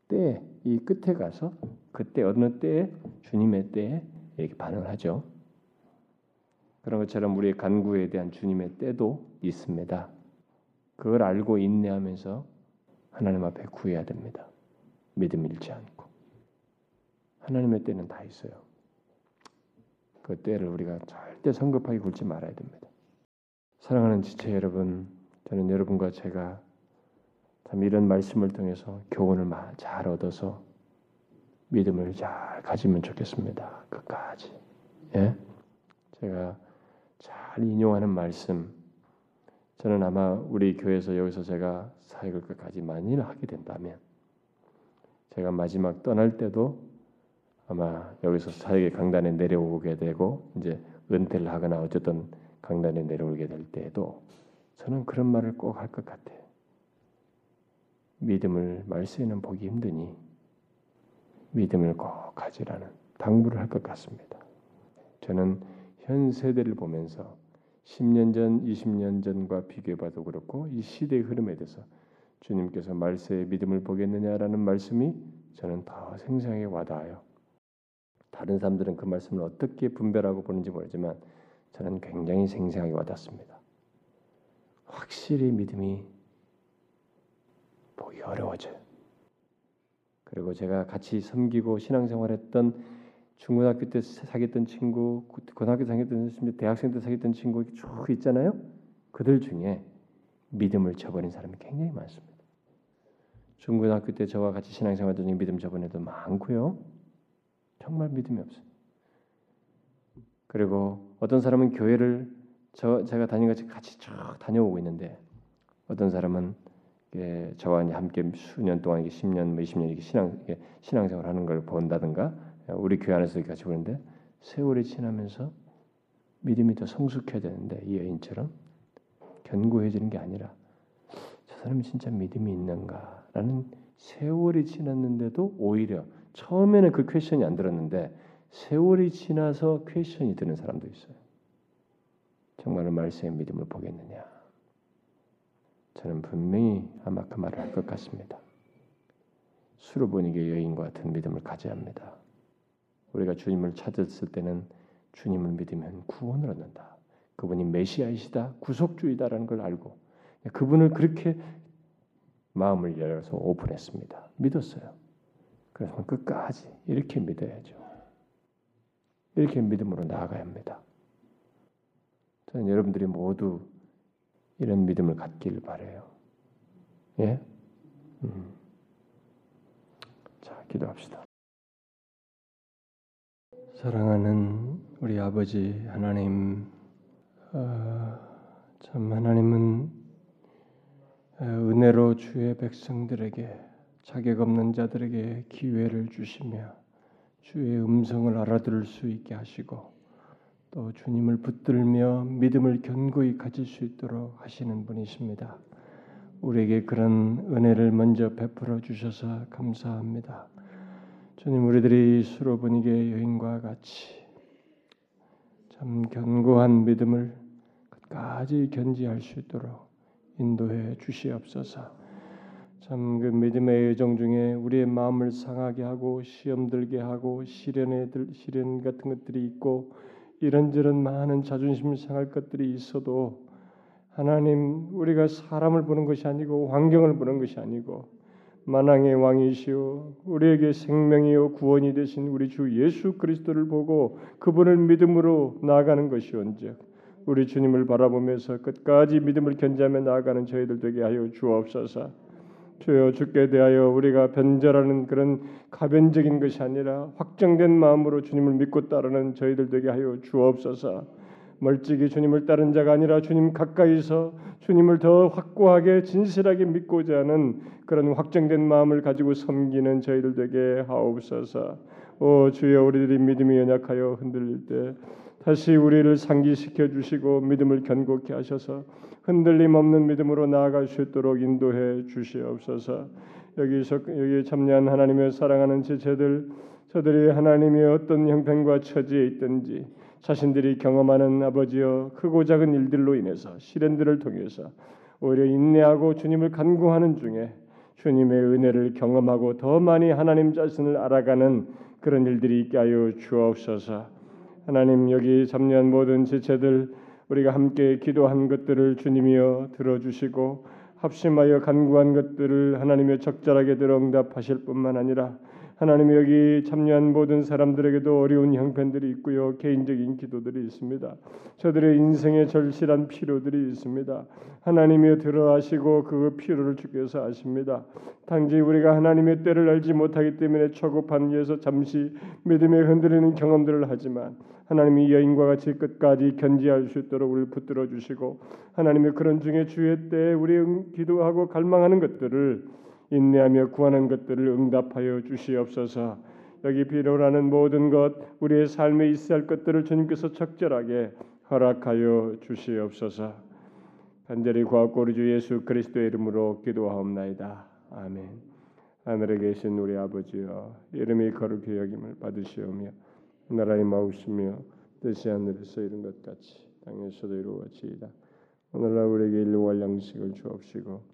때 이 끝에 가서 그때 어느 때에 주님의 때에 이렇게 반응을 하죠. 그런 것처럼 우리의 간구에 대한 주님의 때도 있습니다. 그걸 알고 인내하면서 하나님 앞에 구해야 됩니다. 믿음 잃지 않고 하나님의 때는 다 있어요. 그 때를 우리가 절대 성급하게 굴지 말아야 됩니다. 사랑하는 지체 여러분, 저는 여러분과 제가 참 이런 말씀을 통해서 교훈을 잘 얻어서 믿음을 잘 가지면 좋겠습니다. 끝까지. 예? 제가 잘 인용하는 말씀. 저는 아마 우리 교회에서 여기서 제가 사역을 끝까지 만일 하게 된다면 제가 마지막 떠날 때도 아마 여기서 사역의 강단에 내려오게 되고 이제 은퇴를 하거나 어쨌든 강단에 내려오게 될 때에도 저는 그런 말을 꼭 할 것 같아요. 믿음을 말세에는 보기 힘드니 믿음을 꼭 가지라는 당부를 할 것 같습니다. 저는 현 세대를 보면서 10년 전, 20년 전과 비교해봐도 그렇고 이 시대의 흐름에 대해서 주님께서 말세에 믿음을 보겠느냐라는 말씀이 저는 더 생생하게 와닿아요. 다른 사람들은 그 말씀을 어떻게 분별하고 보는지 모르지만 저는 굉장히 생생하게 와닿습니다. 확실히 믿음이 보기 어려워져요. 그리고 제가 같이 섬기고 신앙생활했던 중고등학교 때 사귀었던 친구, 고등학교 때 사귀었던 대학생 때 사귀었던 친구 쭉 있잖아요. 그들 중에 믿음을 저버린 사람이 굉장히 많습니다. 중고등학교 때 저와 같이 신앙생활하던 중에 믿음 저버린 애도 많고요. 정말 믿음이 없어요. 그리고 어떤 사람은 교회를 저 제가 다닌 같이 같이 쭉 다녀오고 있는데 어떤 사람은 예, 저와 함께 수년 동안 10년, 뭐 20년 이렇게 신앙 신앙생활 하는 걸 본다든가 우리 교회 안에서 같이 보는데 세월이 지나면서 믿음이 더 성숙해야 되는데 이 여인처럼 견고해지는 게 아니라 저 사람이 진짜 믿음이 있는가라는 세월이 지났는데도 오히려 처음에는 그 question이 안 들었는데 세월이 지나서 question이 드는 사람도 있어요. 정말로 말씀의 믿음을 보겠느냐? 저는 분명히 아마 그 말을 할 것 같습니다. 수로 보니게 여인과 같은 믿음을 가져야 합니다. 우리가 주님을 찾았을 때는 주님을 믿으면 구원을 얻는다. 그분이 메시아이시다, 구속주이다라는 걸 알고 그분을 그렇게 마음을 열어서 오픈했습니다. 믿었어요. 그래서 끝까지 이렇게 믿어야죠. 이렇게 믿음으로 나아가야 합니다. 저는 여러분들이 모두 이런 믿음을 갖길 바래요. 예? 음. 자, 기도합시다. 사랑하는 우리 아버지 하나님, 어, 참 하나님은 어, 은혜로 주의 백성들에게 자격 없는 자들에게 기회를 주시며 주의 음성을 알아들을 수 있게 하시고 또 주님을 붙들며 믿음을 견고히 가질 수 있도록 하시는 분이십니다. 우리에게 그런 은혜를 먼저 베풀어 주셔서 감사합니다. 주님 우리들이 수로 분위기의 여인과 같이 참 견고한 믿음을 끝까지 견지할 수 있도록 인도해 주시옵소서. 참 그 믿음의 여정 중에 우리의 마음을 상하게 하고 시험 들게 하고 시련에 들 시련 같은 것들이 있고 이런저런 많은 자존심 상할 것들이 있어도 하나님 우리가 사람을 보는 것이 아니고 환경을 보는 것이 아니고 만왕의 왕이시오 우리에게 생명이요 구원이 되신 우리 주 예수 그리스도를 보고 그분을 믿음으로 나아가는 것이온즉 우리 주님을 바라보면서 끝까지 믿음을 견지하며 나아가는 저희들 되게 하여 주옵소서. 주여 주께 대하여 우리가 변절하는 그런 가변적인 것이 아니라 확정된 마음으로 주님을 믿고 따르는 저희들 되게 하여 주옵소서. 멀찍이 주님을 따른 자가 아니라 주님 가까이서 주님을 더 확고하게 진실하게 믿고자 하는 그런 확정된 마음을 가지고 섬기는 저희들 되게 하옵소서. 오 주여 우리들이 믿음이 연약하여 흔들릴 때 다시 우리를 상기시켜 주시고 믿음을 견고케 하셔서 흔들림 없는 믿음으로 나아갈 수 있도록 인도해 주시옵소서. 여기서 여기 참여한 하나님의 사랑하는 지체들 저들이 하나님의 어떤 형편과 처지에 있든지 자신들이 경험하는 아버지여 크고 작은 일들로 인해서 시련들을 통해서 오히려 인내하고 주님을 간구하는 중에 주님의 은혜를 경험하고 더 많이 하나님 자신을 알아가는 그런 일들이 있게 하여 주옵소서. 하나님 여기 참여한 모든 지체들 우리가 함께 기도한 것들을 주님이여 들어주시고 합심하여 간구한 것들을 하나님의 적절하게 들어 응답하실 뿐만 아니라 하나님 여기 참여한 모든 사람들에게도 어려운 형편들이 있고요. 개인적인 기도들이 있습니다. 저들의 인생에 절실한 필요들이 있습니다. 하나님이 들어하시고 그 필요를 주께서 아십니다. 단지 우리가 하나님의 때를 알지 못하기 때문에 초급한 예서 잠시 믿음에 흔들리는 경험들을 하지만 하나님이 여인과 같이 끝까지 견지할 수 있도록 우리를 붙들어 주시고 하나님의 그런 중에 주의 때에 우리 기도하고 갈망하는 것들을 인내하며 구하는 것들을 응답하여 주시옵소서. 여기 필요로 모든 것 우리의 삶에 있어야 할 것들을 주님께서 적절하게 허락하여 주시옵소서. 간절히 구하고 우리 주 예수 그리스도의 이름으로 기도하옵나이다. 아멘. 하늘에 계신 우리 아버지여 이름이 거룩히 여김을 받으시오며 나라의 마우시며 뜻이 하늘에서 이룬 것 같이 땅에서도 이루어지이다. 오늘날 우리에게 일용할 양식을 주옵시고